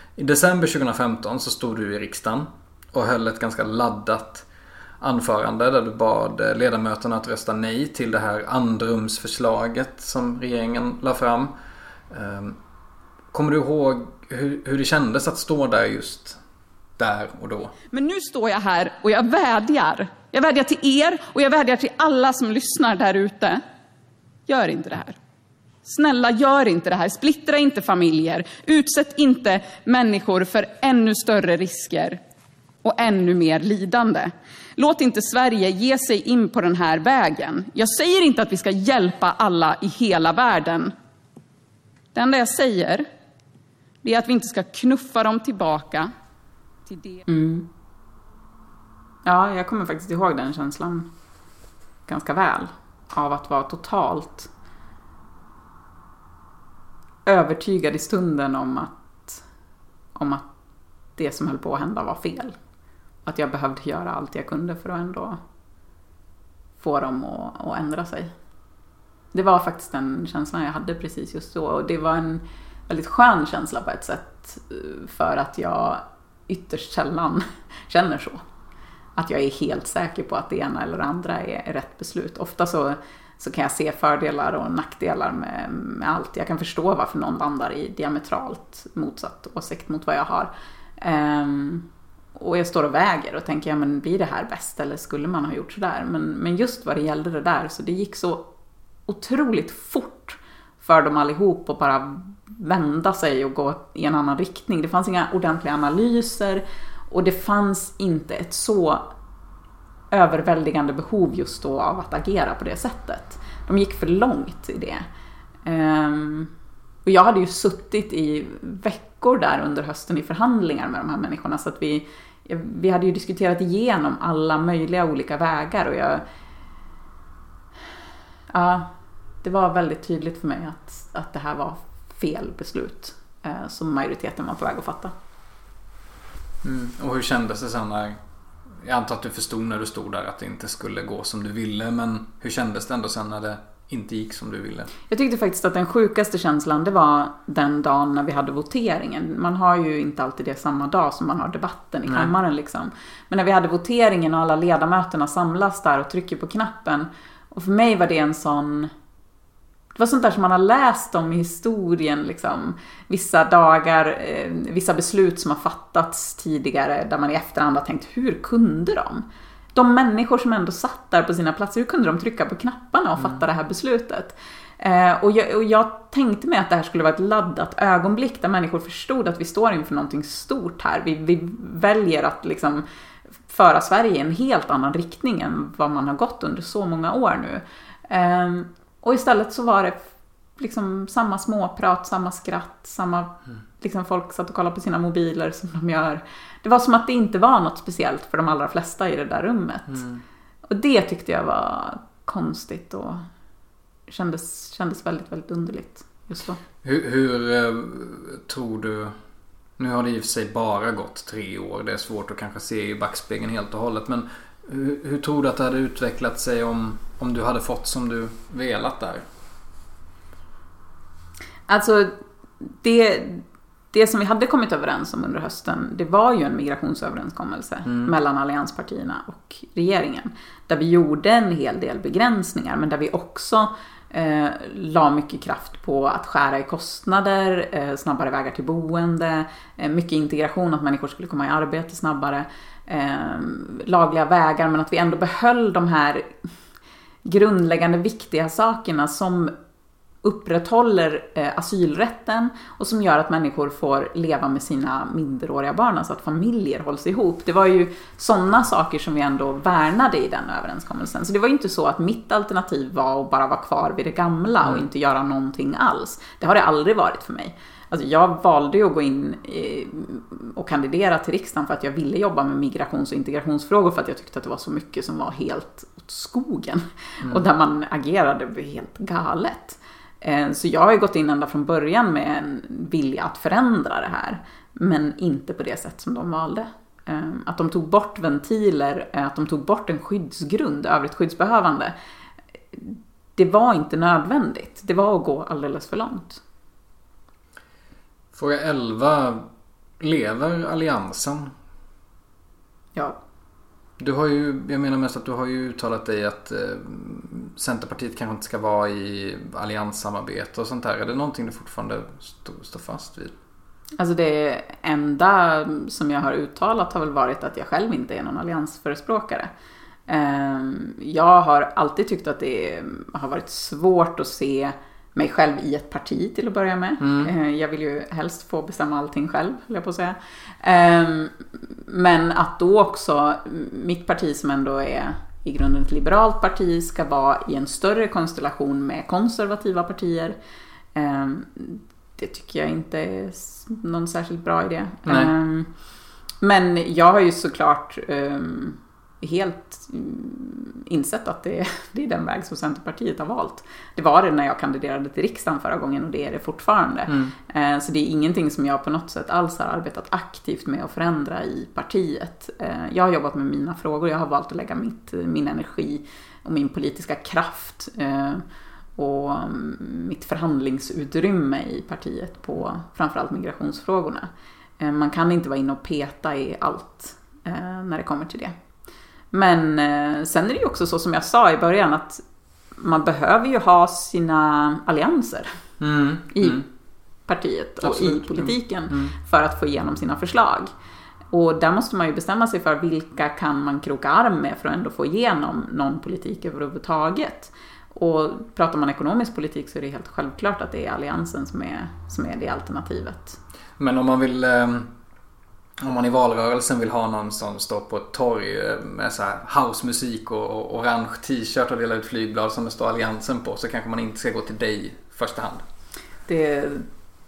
S2: i december 2015 så stod du i riksdagen och höll ett ganska laddat anförande där du bad ledamöterna att rösta nej till det här andrumsförslaget som regeringen la fram. Ehm, kommer du ihåg hur, hur det kändes att stå där just där och då?
S3: Men nu står jag här och jag vädjar. Jag vädjar till er och jag vädjar till alla som lyssnar där ute. Gör inte det här. Snälla, gör inte det här. Splittra inte familjer. Utsätt inte människor för ännu större risker och ännu mer lidande. Låt inte Sverige ge sig in på den här vägen. Jag säger inte att vi ska hjälpa alla i hela världen. Det enda jag säger det är att vi inte ska knuffa dem tillbaka till det. Mm.
S1: Ja, jag kommer faktiskt ihåg den känslan ganska väl. Av att vara totalt övertygad i stunden om att, om att det som höll på att hända var fel. Att jag behövde göra allt jag kunde för att ändå få dem att, att ändra sig. Det var faktiskt den känslan jag hade precis just då. Och det var en väldigt skön känsla på ett sätt. Eh, för att jag ytterst sällan känner så. Att jag är helt säker på att det ena eller det andra är rätt beslut. Ofta så, så kan jag se fördelar och nackdelar med, med allt. Jag kan förstå varför någon landar i diametralt motsatt åsikt mot vad jag har. Um, och jag står och väger och tänker, ja men blir det här bäst eller skulle man ha gjort sådär? Men, men just vad det gällde det där, så det gick så otroligt fort för dem allihop att bara vända sig och gå i en annan riktning. Det fanns inga ordentliga analyser och det fanns inte ett så överväldigande behov just då av att agera på det sättet. De gick för långt i det. Ehm, och jag hade ju suttit i veckor där under hösten i förhandlingar med de här människorna så att vi, vi hade ju diskuterat igenom alla möjliga olika vägar och jag... Ja, det var väldigt tydligt för mig att, att det här var fel beslut eh, som majoriteten var på väg att fatta.
S2: Mm, och hur kändes det sen när... Jag antar att du förstod när du stod där att det inte skulle gå som du ville men hur kändes det ändå sen när det inte gick som du ville?
S1: Jag tyckte faktiskt att den sjukaste känslan det var den dagen när vi hade voteringen. Man har ju inte alltid det samma dag som man har debatten i kammaren liksom. Men när vi hade voteringen och alla ledamöterna samlas där och trycker på knappen. Och för mig var det en sån... Det var sånt där som man har läst om i historien liksom. Vissa dagar, eh, vissa beslut som har fattats tidigare där man i efterhand har tänkt, hur kunde de? de människor som ändå satt där på sina platser, hur kunde de trycka på knapparna och fatta det här beslutet? Eh, och, jag, och jag tänkte mig att det här skulle vara ett laddat ögonblick där människor förstod att vi står inför någonting stort här. Vi, vi väljer att liksom föra Sverige i en helt annan riktning än vad man har gått under så många år nu. Eh, och istället så var det liksom samma småprat, samma skratt, samma liksom folk satt och kollade på sina mobiler som de gör. Det var som att det inte var något speciellt för de allra flesta i det där rummet. Och det tyckte jag var konstigt och kändes, kändes väldigt, väldigt underligt just då.
S2: Hur, hur eh, tror du... Nu har det i och för sig bara gått tre år. Det är svårt att kanske se i backspegeln helt och hållet. Men hur, hur tror du att det hade utvecklat sig om, om du hade fått som du velat där?
S1: Alltså, det, det som vi hade kommit överens om under hösten, det var ju en migrationsöverenskommelse mellan allianspartierna och regeringen. Där vi gjorde en hel del begränsningar, men där vi också eh, la mycket kraft på att skära i kostnader, eh, snabbare vägar till boende, eh, mycket integration, att människor skulle komma i arbete snabbare, eh, lagliga vägar, men att vi ändå behöll de här grundläggande viktiga sakerna som upprätthåller eh, asylrätten och som gör att människor får leva med sina minderåriga barn, alltså att familjer hålls ihop. Det var ju sådana saker som vi ändå värnade i den överenskommelsen. Så det var ju inte så att mitt alternativ var att bara vara kvar vid det gamla och inte göra någonting alls. Det har det aldrig varit för mig. Alltså jag valde ju att gå in eh, och kandidera till riksdagen för att jag ville jobba med migrations och integrationsfrågor för att jag tyckte att det var så mycket som var helt åt skogen. Och där man agerade helt galet. Eh, Så jag har ju gått in ända från början med en vilja att förändra det här. Men inte på det sätt som de valde. Eh, Att de tog bort ventiler, att de tog bort en skyddsgrund, övrigt skyddsbehövande. Det var inte nödvändigt. Det var att gå alldeles för långt.
S2: Fråga 11. Lever alliansen?
S1: Ja,
S2: Du har ju, jag menar mest att du har ju uttalat dig att eh, Centerpartiet kanske inte ska vara i allianssamarbete och sånt där. Är det någonting du fortfarande stå, står fast vid?
S1: Alltså det enda som jag har uttalat har väl varit att jag själv inte är någon alliansförespråkare. Ehm, Jag har alltid tyckt att det har varit svårt att se mig själv i ett parti till att börja med. Eh, Jag vill ju helst få bestämma allting själv, höll jag på att säga. Ehm, Men att då också mitt parti som ändå är i grunden ett liberalt parti ska vara i en större konstellation med konservativa partier. Ehm, Det tycker jag inte är någon särskilt bra idé.
S2: Nej.
S1: Ehm, Men jag har ju såklart helt mm, insett att det, det är den väg som Centerpartiet har valt. Det var det när jag kandiderade till riksdagen förra gången och det är det fortfarande. Eh, Så det är ingenting som jag på något sätt alls har arbetat aktivt med att förändra i partiet. Eh, Jag har jobbat med mina frågor, jag har valt att lägga mitt, min energi och min politiska kraft eh, och mm, mitt förhandlingsutrymme i partiet på framförallt migrationsfrågorna. Man kan inte vara inne och peta i allt när det kommer till det. Men eh, sen är det ju också så som jag sa i början att man behöver ju ha sina allianser i partiet och
S2: Absolut.
S1: i politiken för att få igenom sina förslag. Och där måste man ju bestämma sig för vilka kan man kroka arm med för att ändå få igenom någon politik överhuvudtaget. Och pratar man ekonomisk politik så är det helt självklart att det är alliansen som är, som är det alternativet.
S2: Men om man vill eh, om man i valrörelsen vill ha någon som står på ett torg eh, med så här housemusik och, och orange t-shirt och delar ut flygblad som det står alliansen på så kanske man inte ska gå till dig i första hand.
S1: Det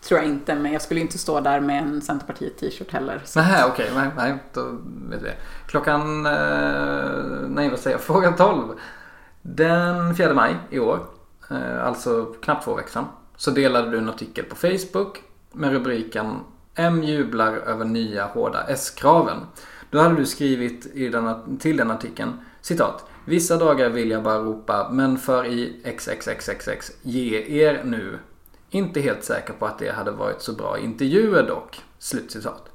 S1: tror jag inte, men jag skulle inte stå där med en Centerpartiet-t-shirt heller. Så
S2: Nej, okej. Nej, nej, då vet vi det. Klockan... Eh, nej, vad säger jag? Fråga 12. Den 4 maj i år, eh, alltså knappt två veckor sedan, så delade du en artikel på Facebook med rubriken M jublar över nya hårda S-kraven. Då hade du skrivit i den, till den artikeln, citat. Vissa dagar vill jag bara ropa, men för i XXXXX, ge er nu. Inte helt säker på att det hade varit så bra intervjuer dock. Slutcitat.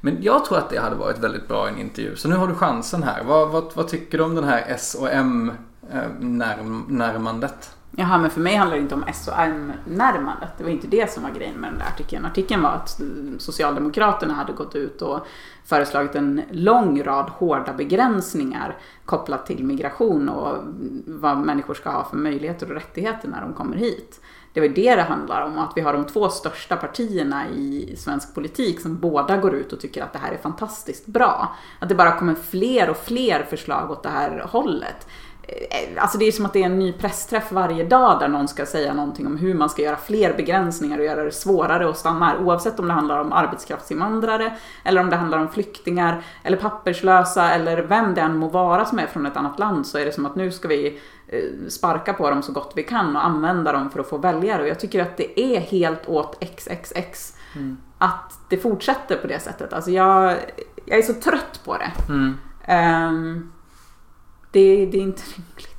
S2: Men jag tror att det hade varit väldigt bra i en intervju. Så nu har du chansen här. Vad, vad, vad tycker du om den här S och M eh, närm, närmandet?
S1: Jaha, men för mig handlar det inte om S och M-närmandet. Det var inte det som var grejen med den där artikeln. Artikeln var att Socialdemokraterna hade gått ut och föreslagit en lång rad hårda begränsningar kopplat till migration och vad människor ska ha för möjligheter och rättigheter när de kommer hit. Det var det det handlar om att vi har de två största partierna i svensk politik som båda går ut och tycker att det här är fantastiskt bra. Att det bara kommer fler och fler förslag åt det här hållet Alltså det är som att det är en ny pressträff varje dag där någon ska säga någonting om hur man ska göra fler begränsningar och göra det svårare att stanna här. Oavsett om det handlar om arbetskraftsinvandrare eller om det handlar om flyktingar eller papperslösa eller vem det än må vara som är från ett annat land så är det som att nu ska vi eh, sparka på dem så gott vi kan och använda dem för att få väljare. Och jag tycker att det är helt åt XXX att det fortsätter på det sättet. Alltså jag, jag är så trött på det. Ehm, det, det är inte rimligt.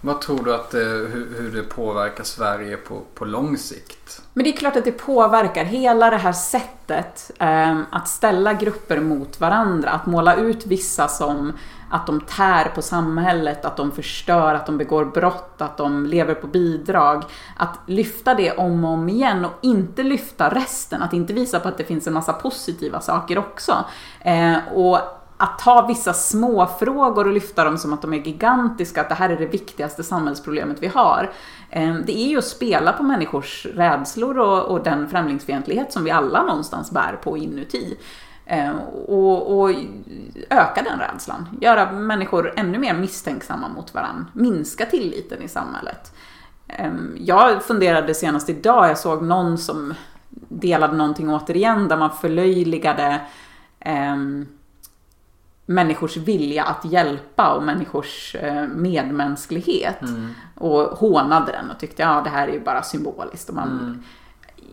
S2: Vad tror du att det, hur, hur det påverkar Sverige på, på lång sikt?
S1: Men det är klart att det påverkar hela det här sättet ehm, att ställa grupper mot varandra. Att måla ut vissa som att de tär på samhället, att de förstör, att de begår brott, att de lever på bidrag. Att lyfta det om och om igen och inte lyfta resten. Att inte visa på att det finns en massa positiva saker också. Eh, och att ta vissa små frågor och lyfta dem som att de är gigantiska, att det här är det viktigaste samhällsproblemet vi har. Ehm, det är ju att spela på människors rädslor och, och den främlingsfientlighet som vi alla någonstans bär på inuti. Ehm, och, och öka den rädslan. Göra människor ännu mer misstänksamma mot varandra. Minska tilliten i samhället. Ehm, jag funderade senast idag, jag såg någon som delade någonting återigen där man förlöjligade ehm, människors vilja att hjälpa och människors eh, medmänsklighet. Och hånade den och tyckte ja det här är ju bara symboliskt. Och man,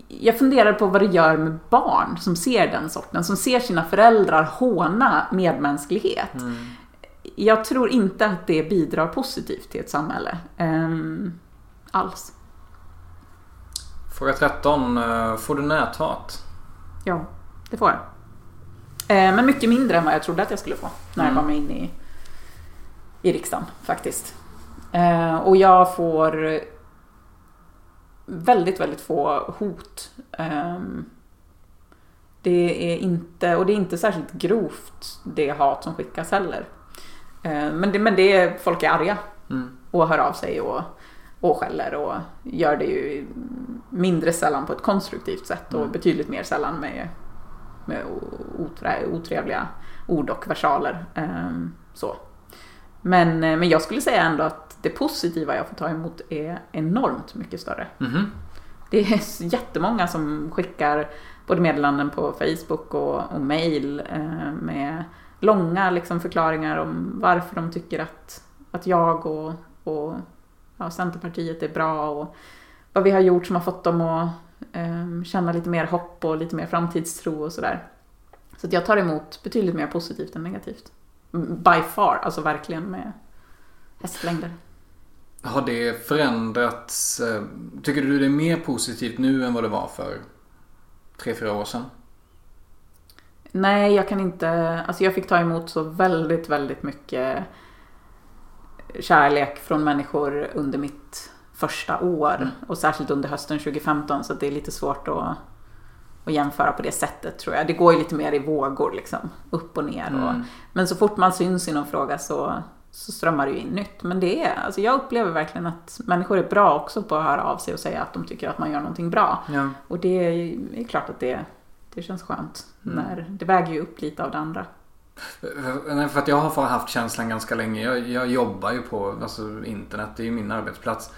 S1: Jag funderar på vad det gör med barn som ser den sorten, som ser sina föräldrar håna medmänsklighet. Jag tror inte att det bidrar positivt till ett samhälle. Ehm, alls.
S2: Fråga 13. eh, Får du näthat?
S1: Ja, det får jag. Eh, Men mycket mindre än vad jag trodde att jag skulle få när jag var med in i, i riksdagen faktiskt. Eh, Och jag får väldigt, väldigt få hot. Ehm, Det är inte, och det är inte särskilt grovt det hat som skickas heller. Eh, Men det, men det är, folk är arga och hör av sig och, och skäller och gör det ju mindre sällan på ett konstruktivt sätt och betydligt mer sällan med, med oträ, otrevliga ord och versaler. Ehm, så. Men, eh, men jag skulle säga ändå att det positiva jag får ta emot är enormt mycket större. Det är jättemånga som skickar både meddelanden på Facebook och, och mail eh, med långa liksom, förklaringar om varför de tycker att, att jag och, och ja, Centerpartiet är bra och vad vi har gjort som har fått dem att känna lite mer hopp och lite mer framtidstro och sådär. Så att jag tar emot betydligt mer positivt än negativt. By far, alltså verkligen med hästlängder.
S2: Har det förändrats? eh, Tycker du det är mer positivt nu än vad det var för tre fyra år sedan?
S1: Nej, jag kan inte. Alltså jag fick ta emot så väldigt, väldigt mycket kärlek från människor under mitt första år. Och särskilt under hösten 2015. Så det är lite svårt att, att jämföra på det sättet tror jag. Det går ju lite mer i vågor liksom. Upp och ner. Och, men så fort man syns i någon fråga så, så strömmar det ju in nytt. Men det är, alltså jag upplever verkligen att människor är bra också på att höra av sig och säga att de tycker att man gör någonting bra.
S2: Ja.
S1: Och det är, är klart att det, det känns skönt. När, det väger ju upp lite av det andra.
S2: Nej, för att jag har haft känslan ganska länge. Jag, jag jobbar ju på alltså, internet. Det är ju min arbetsplats.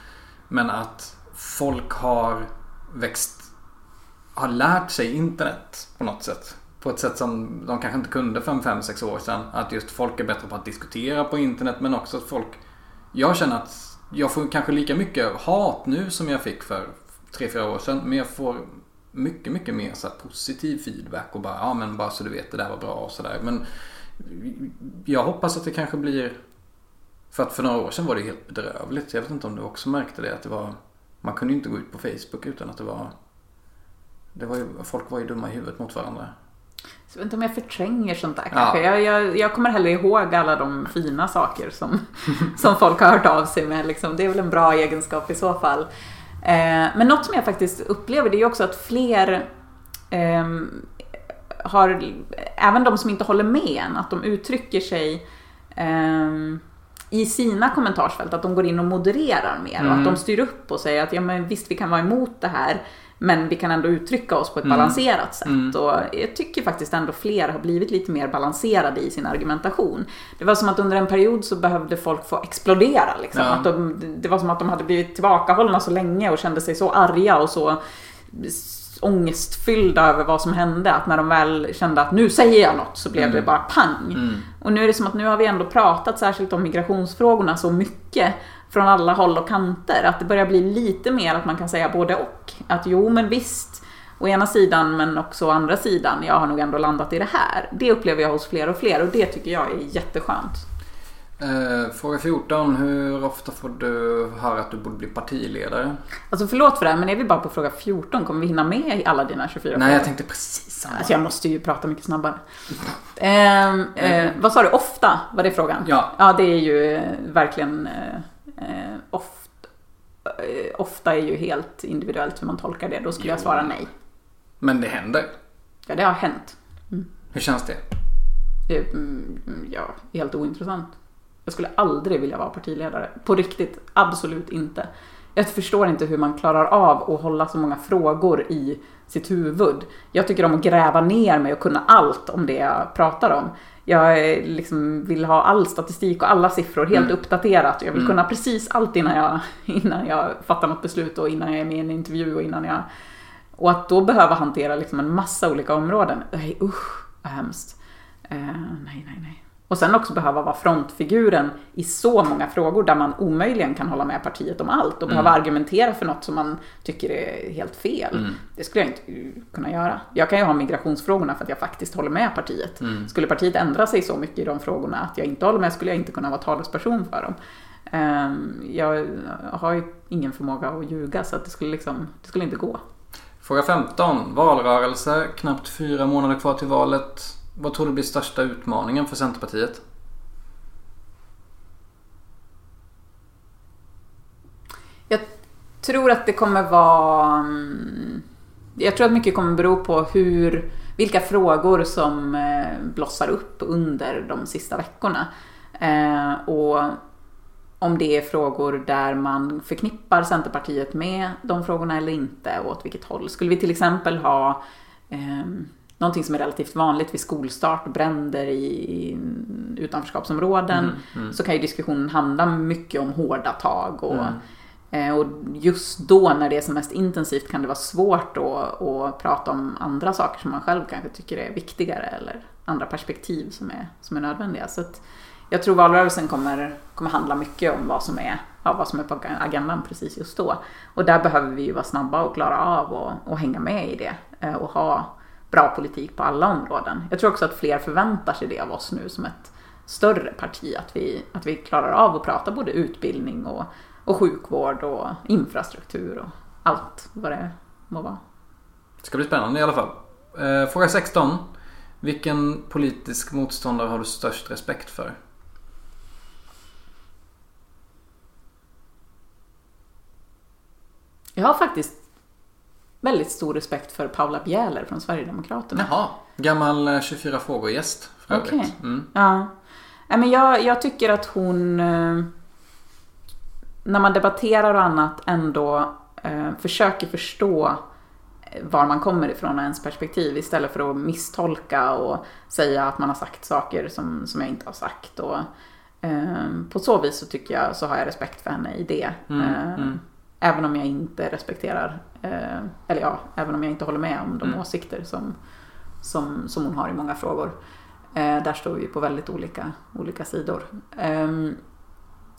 S2: Men att folk har växt... Har lärt sig internet på något sätt. På ett sätt som de kanske inte kunde för 5-6 år sedan. Att just folk är bättre på att diskutera på internet. Men också att folk... Jag känner att jag får kanske lika mycket hat nu som jag fick för 3-4 år sedan. Men jag får mycket, mycket mer så positiv feedback och bara ja men bara så du vet det där var bra och sådär. Men jag hoppas att det kanske blir för att för några år sedan var det helt bedrövligt. Jag vet inte om du också märkte det att det var man kunde ju inte gå ut på Facebook utan att det var det var ju, folk var ju dumma i huvudet mot varandra.
S1: Så jag vet inte om jag förtränger sånt där
S2: Ja.
S1: kanske. Jag, jag, jag kommer hellre ihåg alla de fina saker som, som folk har hört av sig med. Liksom. Det är väl en bra egenskap i så fall. Eh, men något som jag faktiskt upplever det är ju också att fler ehm, har, även de som inte håller med en, att de uttrycker sig ehm, i sina kommentarsfält, att de går in och modererar mer och att de styr upp och säger att ja men visst vi kan vara emot det här Men vi kan ändå uttrycka oss på ett balanserat sätt. Och jag tycker faktiskt ändå fler har blivit lite mer balanserade i sin argumentation. Det var som att under en period så behövde folk få explodera. Liksom.
S2: Ja.
S1: Att de, det var som att de hade blivit tillbakahållna så länge och kände sig så arga och så ångestfyllda över vad som hände. Att när de väl kände att nu säger jag något så blev det bara pang. Och nu är det som att nu har vi ändå pratat särskilt om migrationsfrågorna så mycket från alla håll och kanter. Att det börjar bli lite mer att man kan säga både och. Att jo men visst, å ena sidan men också å andra sidan, jag har nog ändå landat i det här. Det upplever jag hos fler och fler och det tycker jag är jätteskönt.
S2: Eh, fråga 14. Hur ofta får du höra att du borde bli partiledare?
S1: Alltså förlåt för det här, men är vi bara på fråga 14? Kommer vi hinna med i alla dina 24
S2: Nej,
S1: frågor?
S2: jag tänkte precis samma.
S1: Alltså jag måste ju prata mycket snabbare. Ehm, eh, vad sa du? Ofta? Var det frågan?
S2: Ja.
S1: Ja, det är ju eh, verkligen eh, eh, ofta, eh, ofta är ju helt individuellt hur man tolkar det. Då skulle jag svara nej.
S2: Men det händer.
S1: Ja, det har hänt.
S2: Hur känns det?
S1: Det, mm, ja, helt ointressant. Jag skulle aldrig vilja vara partiledare. På riktigt, absolut inte. Jag förstår inte hur man klarar av att hålla så många frågor i sitt huvud. Jag tycker om att gräva ner mig och kunna allt om det jag pratar om. Jag eh, liksom vill ha all statistik och alla siffror helt uppdaterat. Jag vill kunna precis allt innan jag, innan jag fattar något beslut och innan jag är med i en intervju och innan jag... Och att då behöva hantera liksom en massa olika områden. Nej, usch, vad hemskt. Eh, nej, nej, nej. Och sen också behöva vara frontfiguren i så många frågor där man omöjligen kan hålla med partiet om allt och behöva argumentera för något som man tycker är helt fel. Det skulle jag inte kunna göra. Jag kan ju ha migrationsfrågorna för att jag faktiskt håller med partiet. Skulle partiet ändra sig så mycket i de frågorna att jag inte håller med skulle jag inte kunna vara talesperson för dem. Ehm, Jag har ju ingen förmåga att ljuga så att det skulle liksom, det skulle inte gå.
S2: Fråga 15. Valrörelse. Knappt fyra månader kvar till valet. Vad tror du blir största utmaningen för Centerpartiet?
S1: Jag tror att det kommer vara... Mm, jag tror att mycket kommer bero på hur, vilka frågor som eh, blossar upp under de sista veckorna. Eh, och om det är frågor där man förknippar Centerpartiet med de frågorna eller inte och åt vilket håll. Skulle vi till exempel ha eh, någonting som är relativt vanligt vid skolstart, bränder i, i utanförskapsområden, så kan ju diskussionen handla mycket om hårda tag och Eh, Och just då när det är som mest intensivt kan det vara svårt att, att prata om andra saker som man själv kanske tycker är viktigare eller andra perspektiv som är, som är nödvändiga. Så att jag tror valrörelsen kommer, kommer handla mycket om vad som, är, ja, vad som är på agendan precis just då. Och där behöver vi ju vara snabba och klara av och, och hänga med i det eh, och ha bra politik på alla områden. Jag tror också att fler förväntar sig det av oss nu som ett större parti, att vi, att vi klarar av att prata både utbildning och, och sjukvård och infrastruktur och allt vad det må vara.
S2: Det ska bli spännande i alla fall. Eh, Fråga 16. Vilken politisk motståndare har du störst respekt för?
S1: Jag har faktiskt väldigt stor respekt för Paula Bjäler från Sverigedemokraterna.
S2: Jaha. Gammal eh, 24 frågor-gäst för övrigt. Mm.
S1: Ja. Men jag, jag tycker att hon, eh, när man debatterar och annat, ändå eh, försöker förstå eh, var man kommer ifrån och ens perspektiv istället för att misstolka och säga att man har sagt saker som, som jag inte har sagt. Och, eh, på så vis så tycker jag så har jag respekt för henne i det. eh, Även om jag inte respekterar, eh, eller ja, även om jag inte håller med om de åsikter som, som, som hon har i många frågor. Eh, där står vi på väldigt olika, olika sidor. Ehm,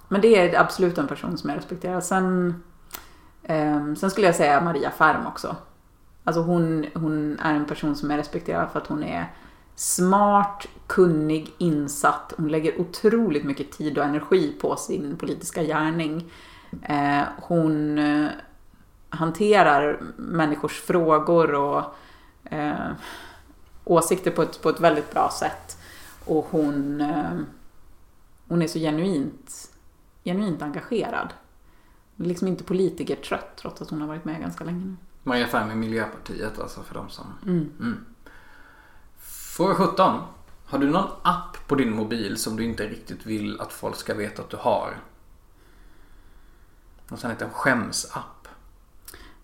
S1: men det är absolut en person som jag respekterar. Sen, ehm, sen skulle jag säga Maria Färm också. Alltså hon, hon är en person som jag respekterar för att hon är smart, kunnig, insatt. Hon lägger otroligt mycket tid och energi på sin politiska gärning. Eh, hon eh, hanterar människors frågor och eh, åsikter på ett, på ett väldigt bra sätt. Och hon, eh, hon är så genuint, genuint engagerad. Liksom inte politikertrött trots att hon har varit med ganska länge nu.
S2: Maria Ferm i Miljöpartiet alltså för de som... Mm. Fråga 17. Har du någon app på din mobil som du inte riktigt vill att folk ska veta att du har? Någon sån liten skämsapp.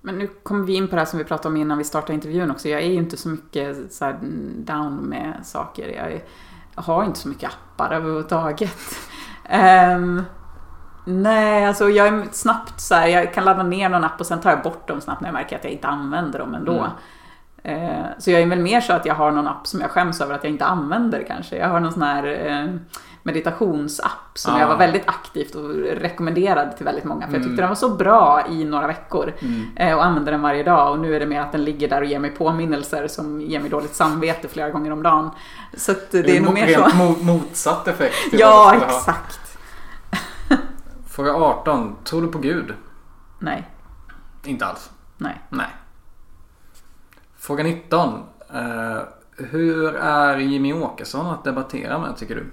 S1: Men nu kommer vi in på det här som vi pratade om innan vi startade intervjun också. Jag är ju inte så mycket så down med saker. Jag, har inte så mycket appar överhuvudtaget. Um, nej, alltså jag är snabbt så här, jag kan ladda ner någon app och sen tar jag bort dem snabbt när jag märker att jag inte använder dem ändå. Mm. Uh, så jag är väl mer så att jag har någon app som jag skäms över att jag inte använder kanske. Jag har någon sån här uh, meditationsapp som ah. jag var väldigt aktivt och rekommenderade till väldigt många. För jag tyckte mm. den var så bra i några veckor. Mm. Eh, och använde den varje dag. Och nu är det mer att den ligger där och ger mig påminnelser som ger mig dåligt samvete flera gånger om dagen. Så det, det är nog mer så.
S2: Mot, motsatt effekt.
S1: ja, exakt.
S2: Fråga 18. Tror du på Gud?
S1: Nej.
S2: Inte alls?
S1: Nej.
S2: Nej. Fråga 19. Uh, hur är Jimmy Åkesson att debattera med tycker du?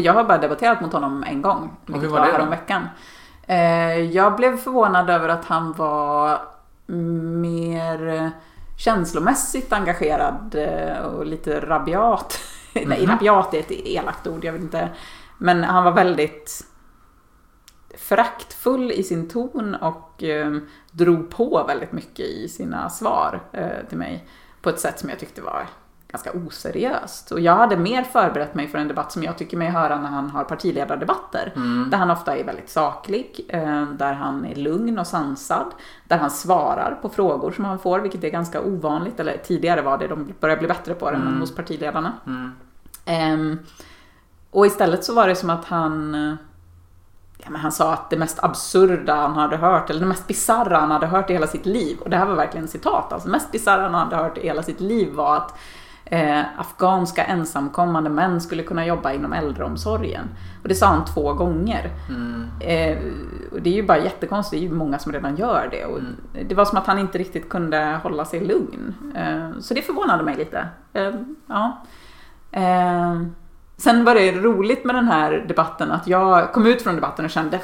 S1: Jag har bara debatterat mot honom en gång.
S2: Och hur var det
S1: då? veckan. Eh, jag blev förvånad över att han var mer känslomässigt engagerad eh, och lite rabiat. Mm. Nej, mhm. rabiat är ett elakt ord, jag vet inte. Men han var väldigt föraktfull i sin ton och eh, drog på väldigt mycket i sina svar eh, till mig. På ett sätt som jag tyckte var ganska oseriöst. Och jag hade mer förberett mig för en debatt som jag tycker mig höra när han har partiledardebatter. Mm. Där han ofta är väldigt saklig, eh, där han är lugn och sansad, där han svarar på frågor som han får, vilket är ganska ovanligt. Eller tidigare var det, de börjar bli bättre på det, mm. men hos partiledarna. Mm. Um, och istället så var det som att han Ja, men han sa att det mest absurda han hade hört, eller det mest bisarra han hade hört i hela sitt liv, och det här var verkligen citat, alltså det mest bisarra han hade hört i hela sitt liv var att eh, afghanska ensamkommande män skulle kunna jobba inom äldreomsorgen. Och det sa han två gånger. Mm. Eh, och det är ju bara jättekonstigt, det är ju många som redan gör det. Och mm. Det var som att han inte riktigt kunde hålla sig lugn. Eh, så det förvånade mig lite. Eh, ja. Eh, sen var det roligt med den här debatten att jag kom ut från debatten och kände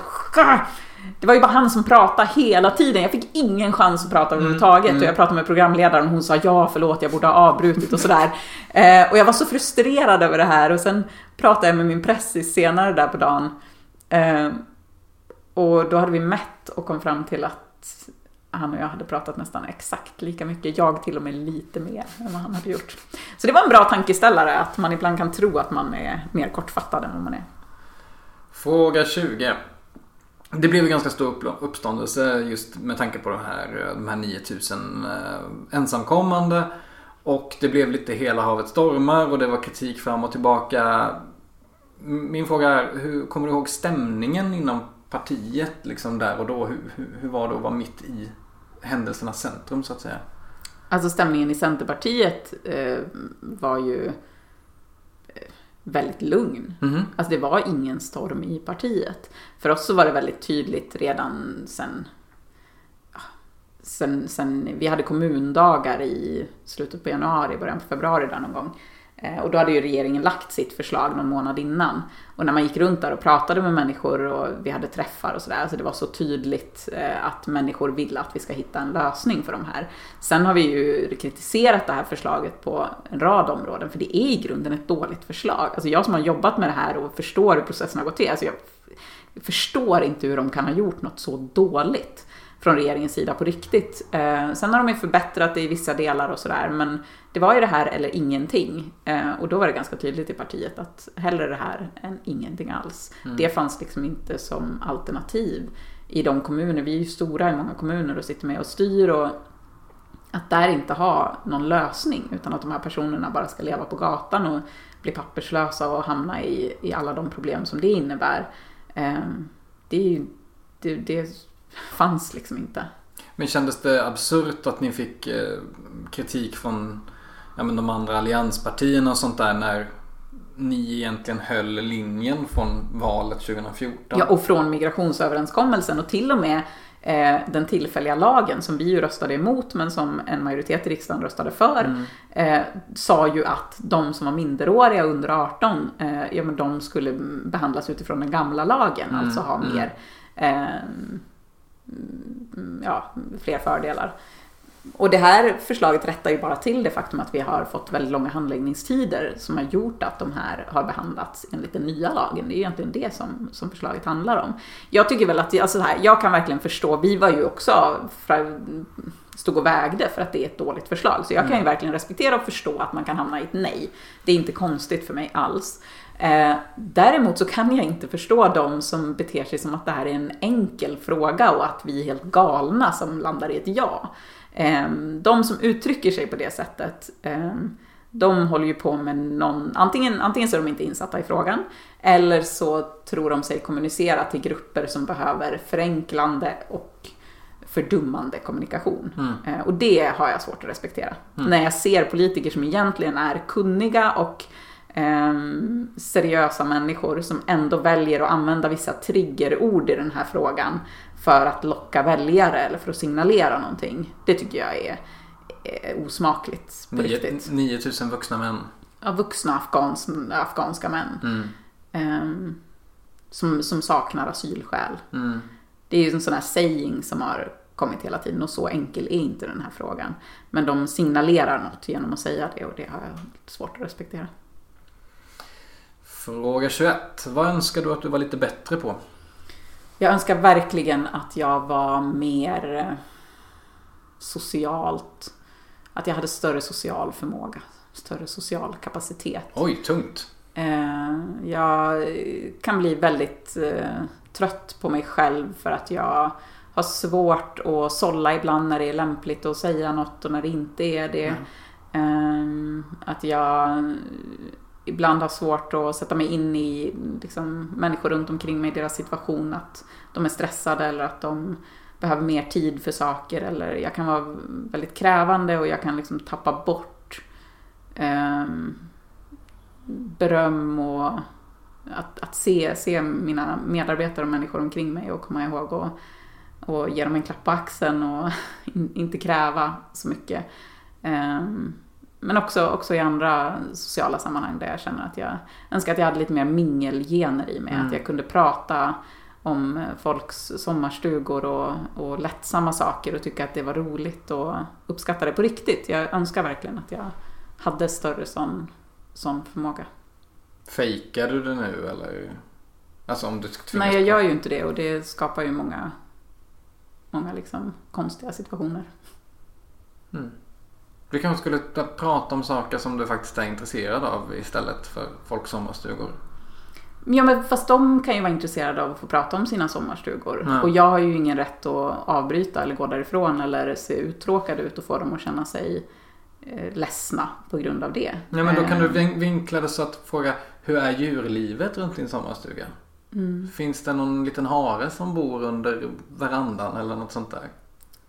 S1: det var ju bara han som pratade hela tiden. Jag fick ingen chans att prata mm, överhuvudtaget. Mm. Och jag pratade med programledaren och hon sa ja, förlåt, jag borde ha avbrutit och sådär. Eh, och jag var så frustrerad över det här. Och sen pratade jag med min pressis senare där på dagen. Eh, och då hade vi mätt och kom fram till att han och jag hade pratat nästan exakt lika mycket. Jag till och med lite mer än vad han hade gjort. Så det var en bra tankeställare att man ibland kan tro att man är mer kortfattad än vad man är.
S2: Fråga 20. Det blev ju ganska stor uppståndelse just med tanke på eh, de här, de här 9000 ensamkommande. Och det blev lite hela havet stormar och det var kritik fram och tillbaka. Min fråga är, hur, kommer du ihåg stämningen inom partiet liksom där och då? Hur, hur, hur var det att vara mitt i händelsernas centrum så att säga?
S1: Alltså stämningen i Centerpartiet eh, var ju väldigt lugn. Mm. Alltså det var ingen storm i partiet. För oss så var det väldigt tydligt redan sen, sen, sen vi hade kommundagar i slutet på januari, början på februari där någon gång. Eh, och då hade ju regeringen lagt sitt förslag någon månad innan. Och när man gick runt där och pratade med människor och vi hade träffar och sådär, så det var så tydligt eh, att människor ville att vi ska hitta en lösning för de här. Sen har vi ju kritiserat det här förslaget på en rad områden, för det är i grunden ett dåligt förslag. Alltså jag som har jobbat med det här och förstår hur processen har gått till, alltså jag förstår inte hur de kan ha gjort något så dåligt från regeringens sida på riktigt. Eh, sen har de ju förbättrat det i vissa delar och sådär, men det var ju det här eller ingenting. Eh, och då var det ganska tydligt i partiet att hellre det här än ingenting alls. Mm. Det fanns liksom inte som alternativ i de kommuner, vi är ju stora i många kommuner och sitter med och styr och att där inte ha någon lösning utan att de här personerna bara ska leva på gatan och bli papperslösa och hamna i, i alla de problem som det innebär. Eh, det, är ju, det, det fanns liksom inte.
S2: Men kändes det absurt att ni fick eh, kritik från ja, men de andra allianspartierna och sånt där när ni egentligen höll linjen från valet 2014?
S1: Ja, och från migrationsöverenskommelsen och till och med eh, den tillfälliga lagen som vi ju röstade emot men som en majoritet i riksdagen röstade för mm. eh, sa ju att de som var minderåriga under 18 eh, ja, men de skulle behandlas utifrån den gamla lagen, mm. alltså ha mm. mer eh, ja, fler fördelar. och det här förslaget rättar ju bara till det faktum att vi har fått väldigt långa handläggningstider som har gjort att de här har behandlats enligt den nya lagen. Det är egentligen det som, som förslaget handlar om. Jag tycker väl att, alltså här, jag kan verkligen förstå, vi var ju också stod och vägde för att det är ett dåligt förslag. Så jag kan ju verkligen respektera och förstå att man kan hamna i ett nej. Det är inte konstigt för mig alls. Eh, däremot så kan jag inte förstå de som beter sig som att det här är en enkel fråga och att vi är helt galna som landar i ett ja. Eh, de som uttrycker sig på det sättet, eh, de håller ju på med någon, antingen, antingen så är de inte insatta i frågan, eller så tror de sig kommunicera till grupper som behöver förenklande och fördummande kommunikation. Mm. Och det har jag svårt att respektera. Mm. När jag ser politiker som egentligen är kunniga och eh, seriösa människor som ändå väljer att använda vissa triggerord i den här frågan för att locka väljare eller för att signalera någonting. Det tycker jag är, är osmakligt på 9, riktigt.
S2: 9000 vuxna män.
S1: Ja, vuxna afghans, afghanska män. Mm. Eh, som, som saknar asylskäl. Mm. Det är ju en sån här saying som har kommit hela tiden och så enkel är inte den här frågan. Men de signalerar något genom att säga det och det har jag svårt att respektera.
S2: Fråga 21. Vad önskar du att du var lite bättre på?
S1: Jag önskar verkligen att jag var mer eh, socialt, att jag hade större social förmåga, större social kapacitet.
S2: Oj, tungt.
S1: Eh, jag kan bli väldigt eh, trött på mig själv för att jag har svårt att sålla ibland när det är lämpligt att säga något och när det inte är det. Mm. Att jag ibland har svårt att sätta mig in i liksom, människor runt omkring mig, deras situation, att de är stressade eller att de behöver mer tid för saker eller jag kan vara väldigt krävande och jag kan liksom tappa bort eh, beröm och att, att se, se mina medarbetare och människor omkring mig och komma ihåg och, och ge dem en klapp på axeln och inte kräva så mycket. Um, men också, också i andra sociala sammanhang där jag känner att jag önskar att jag hade lite mer mingelgener i mig. Mm. Att jag kunde prata om folks sommarstugor och, och lättsamma saker och tycka att det var roligt och uppskatta det på riktigt. Jag önskar verkligen att jag hade större sån, sån förmåga.
S2: Fejkar du det nu eller? Alltså om du
S1: Nej, jag gör ju inte det och det skapar ju många, många liksom konstiga situationer.
S2: Mm. Vi kanske skulle prata om saker som du faktiskt är intresserad av istället för folks sommarstugor.
S1: Ja men fast de kan ju vara intresserade av att få prata om sina sommarstugor. Ja. Och jag har ju ingen rätt att avbryta eller gå därifrån eller se uttråkad ut och få dem att känna sig eh, ledsna på grund av det.
S2: Ja men då kan du eh. vinkla det så att fråga hur är djurlivet runt din sommarstuga? Mm. Finns det någon liten hare som bor under verandan eller något sånt där?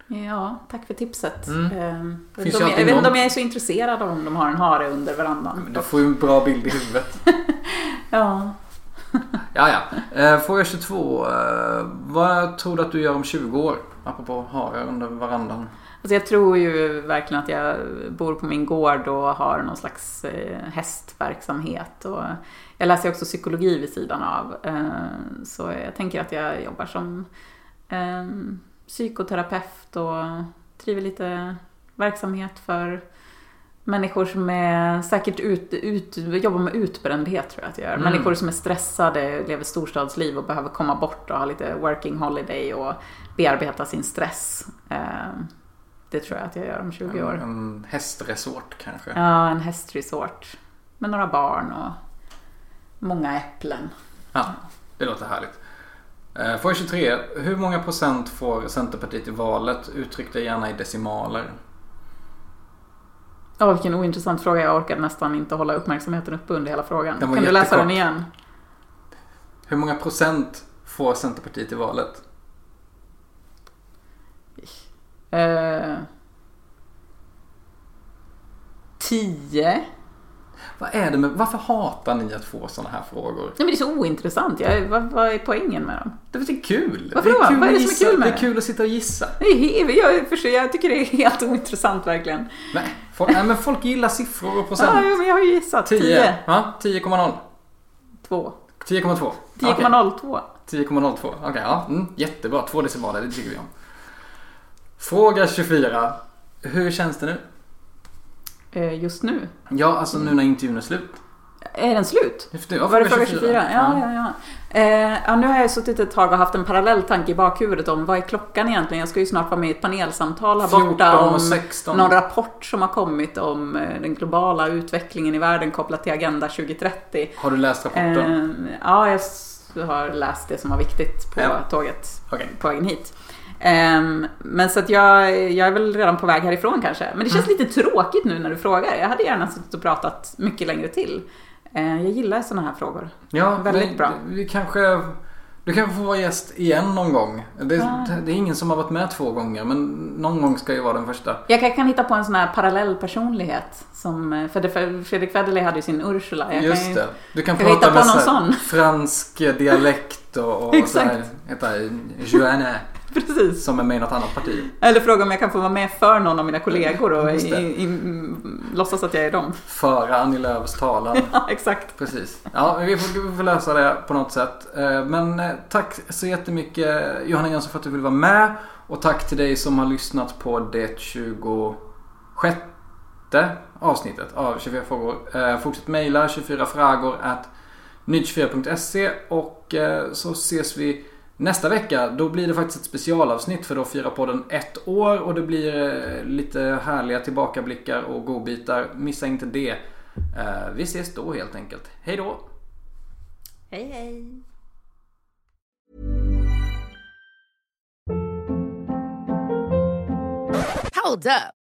S1: Ja, tack för tipset. Mm. Ehm, jag, vet jag, vet inte om jag är så intresserad av om de har en hare under verandan.
S2: Men du får ju en bra bild i huvudet.
S1: ja.
S2: ja, ja. Eh, fråga 22. Eh, vad tror du att du gör om 20 år? Apropå hare under verandan.
S1: Alltså jag tror ju verkligen att jag bor på min gård och har någon slags eh, hästverksamhet. Och jag läser också psykologi vid sidan av. Så jag tänker att jag jobbar som ehm, psykoterapeut och driver lite verksamhet för människor som är säkert ut, ut, jobbar med utbrändhet tror jag att jag gör. Mm. Människor som är stressade, lever storstadsliv och behöver komma bort och ha lite working holiday och bearbeta sin stress. Ehm, det tror jag att jag gör om 20 år.
S2: En, en hästresort kanske?
S1: Ja, en hästresort. Med några barn och många äpplen.
S2: Ja, det låter härligt. Eh, fråga 23. Hur många procent får Centerpartiet i valet? Uttryck det gärna i decimaler.
S1: Ja, oh, vilken ointressant fråga. Jag orkade nästan inte hålla uppmärksamheten uppe under hela frågan. Kan du läsa den igen?
S2: Hur många procent får Centerpartiet i valet?
S1: Uh, tio.
S2: Vad är det med, varför hatar ni att få sådana här frågor?
S1: Nej, men det är så ointressant. Jag, vad, vad är poängen med dem?
S2: Det är kul.
S1: Varför det är kul vad är det som är kul med
S2: det? är kul att sitta och gissa.
S1: Jag, jag, förstår, jag tycker det är helt ointressant verkligen.
S2: Nej, folk, nej men folk gillar siffror och procent.
S1: Ja, men jag har ju gissat. 10. 10.
S2: Ja, 10,0.
S1: 2.
S2: 10,2.
S1: 10,02.
S2: 10,02. Okej, okay, ja. Mm, jättebra. Två decimaler, det tycker vi om. Fråga 24. Hur känns det nu?
S1: Eh, just nu.
S2: Ja, alltså nu när intervjun är slut.
S1: Är den slut?
S2: Ja,
S1: Var det fråga 24? Ja, ja, ja. Eh, ja, nu har jag suttit ett tag och haft en parallell tanke i bakhuvudet om vad är klockan egentligen? Jag ska ju snart vara med i ett panelsamtal här borta
S2: 14 och
S1: om
S2: 16.
S1: någon rapport som har kommit om eh, den globala utvecklingen i världen kopplat till Agenda 2030.
S2: Har du läst rapporten?
S1: Ja, jag har läst det som var viktigt på
S2: Ja.
S1: tåget
S2: Okej.
S1: på vägen hit. Ehm, men så att jag, jag är väl redan på väg härifrån kanske. Men det känns
S2: Mm.
S1: lite tråkigt nu när du frågar. Jag hade gärna suttit och pratat mycket längre till. Eh, jag gillar sådana här frågor.
S2: Ja,
S1: Väldigt
S2: men
S1: bra.
S2: Vi kanske... Du kanske får vara gäst igen någon gång. Det,
S1: Ah.
S2: det är ingen som har varit med två gånger, men någon gång ska ju vara den första.
S1: Jag kan, kan hitta på en sån här parallell personlighet. Som, för Fredrik Federley hade ju sin Ursula. Jag
S2: Just
S1: kan ju,
S2: det. Du kan
S1: kan vi
S2: prata med
S1: sån?
S2: fransk dialekt och, och
S1: Exakt.
S2: så här,
S1: Precis.
S2: som är med i något annat parti.
S1: Eller fråga om jag kan få vara med för någon av mina kollegor och i, i, mm, låtsas att jag är dem.
S2: Föra Annie Lööfs talan.
S1: Ja, exakt.
S2: Precis. Ja, vi får, vi får lösa det på något sätt. Eh, Men eh, tack så jättemycket Johanna Jönsson för att du ville vara med. Och tack till dig som har lyssnat på det 26 avsnittet av 24 frågor. Eh, Fortsätt mejla 24fragor at ny24.se och eh, så ses vi nästa vecka. Då blir det faktiskt ett specialavsnitt för då firar podden ett år och det blir eh, lite härliga tillbakablickar och godbitar. Missa inte det. Eh, Vi ses då helt enkelt. Hej då!
S1: Hej hej.
S4: Hold up.